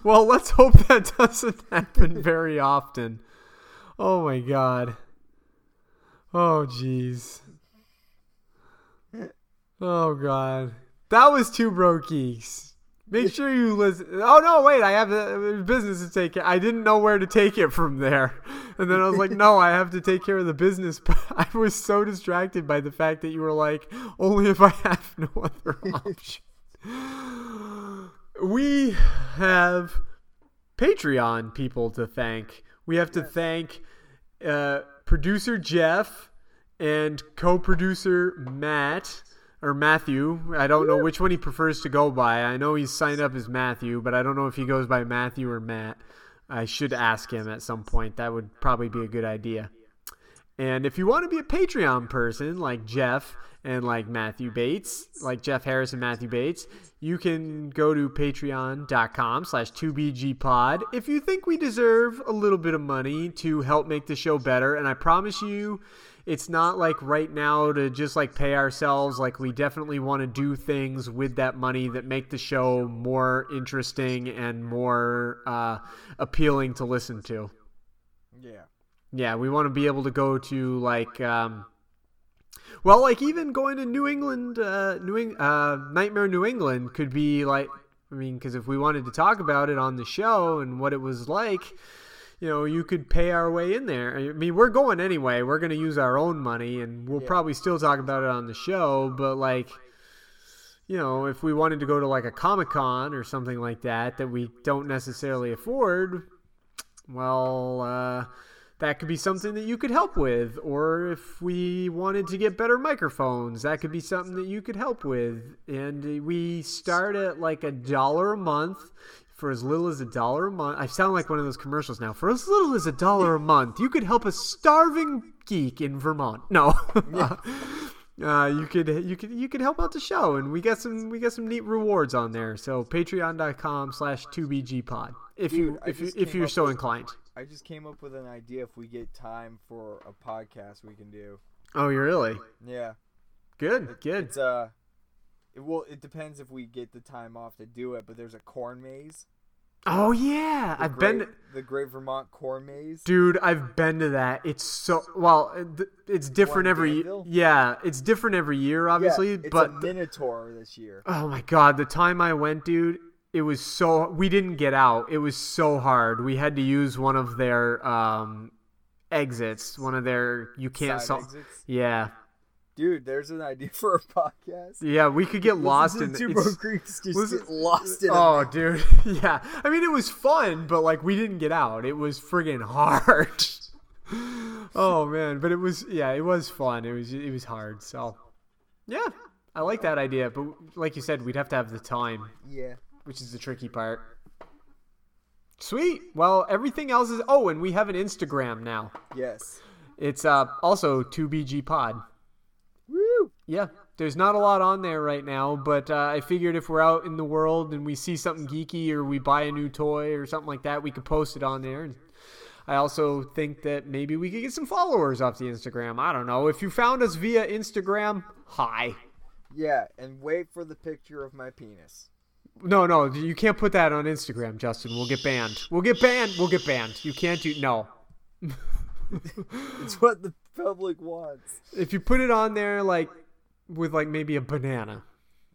Speaker 1: Well, let's hope that doesn't happen very often. Oh my god. Oh jeez. Oh god. That was two broke geeks. Make sure you listen. Oh no, wait! I have uh, business to take care. I didn't know where to take it from there, and then I was like, "No, I have to take care of the business." But I was so distracted by the fact that you were like, "Only if I have no other option." we have Patreon people to thank. We have to thank uh, producer Jeff and co-producer Matt or Matthew. I don't know which one he prefers to go by. I know he's signed up as Matthew, but I don't know if he goes by Matthew or Matt. I should ask him at some point. That would probably be a good idea. And if you want to be a Patreon person like Jeff and like Matthew Bates, like Jeff Harris and Matthew Bates, you can go to patreon.com slash 2bgpod if you think we deserve a little bit of money to help make the show better. And I promise you, it's not like right now to just like pay ourselves. Like we definitely want to do things with that money that make the show more interesting and more uh, appealing to listen to.
Speaker 8: Yeah.
Speaker 1: Yeah, we want to be able to go to like, um, well, like even going to New England, uh, New Eng- uh, Nightmare New England could be like, I mean, because if we wanted to talk about it on the show and what it was like, you know, you could pay our way in there. I mean, we're going anyway. We're going to use our own money, and we'll
Speaker 8: Yeah.
Speaker 1: probably still talk about it on the show. But like, you know, if we wanted to go to like a Comic Con or something like that that we don't necessarily afford, well, uh, that could be something that you could help with. Or if we wanted to get better microphones, that could be something that you could help with. And we start at like a dollar a month. For as little as a dollar a month, I sound like one of those commercials now. For as little as a dollar a month, you could help a starving geek in Vermont. No, uh, you could you could you could help out the show, and we got some we got some neat rewards on there. So Patreon.com/slash 2bgpod if you
Speaker 8: Dude, I
Speaker 1: if you if you're so
Speaker 8: with-
Speaker 1: inclined.
Speaker 8: I just came up with an idea if we get time for a podcast we can do.
Speaker 1: Oh, you really?
Speaker 8: Yeah.
Speaker 1: Good, good.
Speaker 8: It's uh it will it depends if we get the time off to do it, but there's a corn maze.
Speaker 1: Oh yeah,
Speaker 8: The
Speaker 1: I've
Speaker 8: Great,
Speaker 1: been,
Speaker 8: the Great Vermont Corn Maze.
Speaker 1: dude. I've been to that. It's so well. It's different every. Yeah, it's different every year, obviously.
Speaker 8: yeah, it's
Speaker 1: but
Speaker 8: a Minotaur this year.
Speaker 1: Oh my god, the time I went, dude, it was so we didn't get out. It was so hard. We had to use one of their um exits, one of their you can't
Speaker 8: Side
Speaker 1: sol-
Speaker 8: exits?
Speaker 1: Yeah.
Speaker 8: Dude, there's an idea for a podcast.
Speaker 1: Yeah, we could get lost in
Speaker 8: Two Broke Geeks just
Speaker 1: listen-
Speaker 8: get lost in
Speaker 1: Oh, dude. Yeah. I mean, it was fun, but like we didn't get out. It was friggin' hard. oh man, but it was yeah, it was fun. It was it was hard. So, yeah. I like that idea, but like you said, we'd have to have the time.
Speaker 8: Yeah.
Speaker 1: which is the tricky part. Sweet. Well, everything else is. Oh, and we have an Instagram now.
Speaker 8: Yes.
Speaker 1: It's uh also 2BG Pod. Yeah. There's not a lot on there right now, but uh, I figured if we're out in the world and we see something geeky or we buy a new toy or something like that, we could post it on there. And I also think that maybe we could get some followers off the Instagram. I don't know. If you found us via Instagram, hi.
Speaker 8: Yeah, and wait for the picture of my penis.
Speaker 1: No, no, you can't put that on Instagram, Justin. We'll get banned. We'll get banned. We'll get banned. You can't do no.
Speaker 8: It's what the public wants.
Speaker 1: If you put it on there like with like maybe a banana,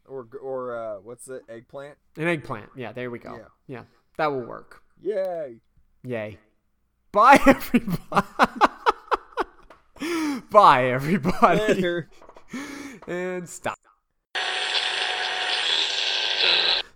Speaker 8: Or or uh, what's the eggplant?
Speaker 1: an eggplant. Yeah, there we go.
Speaker 8: Yeah.
Speaker 1: Yeah, that will work.
Speaker 8: Yay!
Speaker 1: Yay. Bye everybody. Bye everybody.
Speaker 8: Later.
Speaker 1: and stop.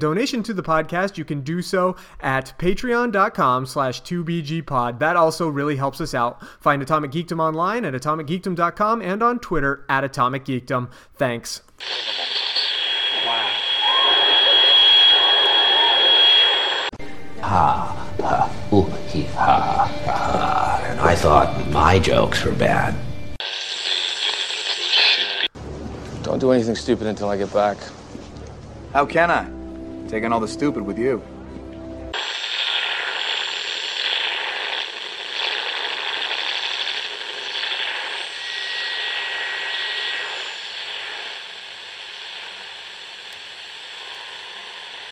Speaker 1: donation to the podcast, you can do so at patreon.com slash 2BGPod. That also really helps us out. Find Atomic Geekdom online at atomicgeekdom.com and on Twitter at Atomic Geekdom. Thanks.
Speaker 9: Ha, ha, ooh, he, ha, ha. And I thought my jokes were bad.
Speaker 5: Don't do anything stupid until I get back.
Speaker 10: How can I? Taking all the stupid with you.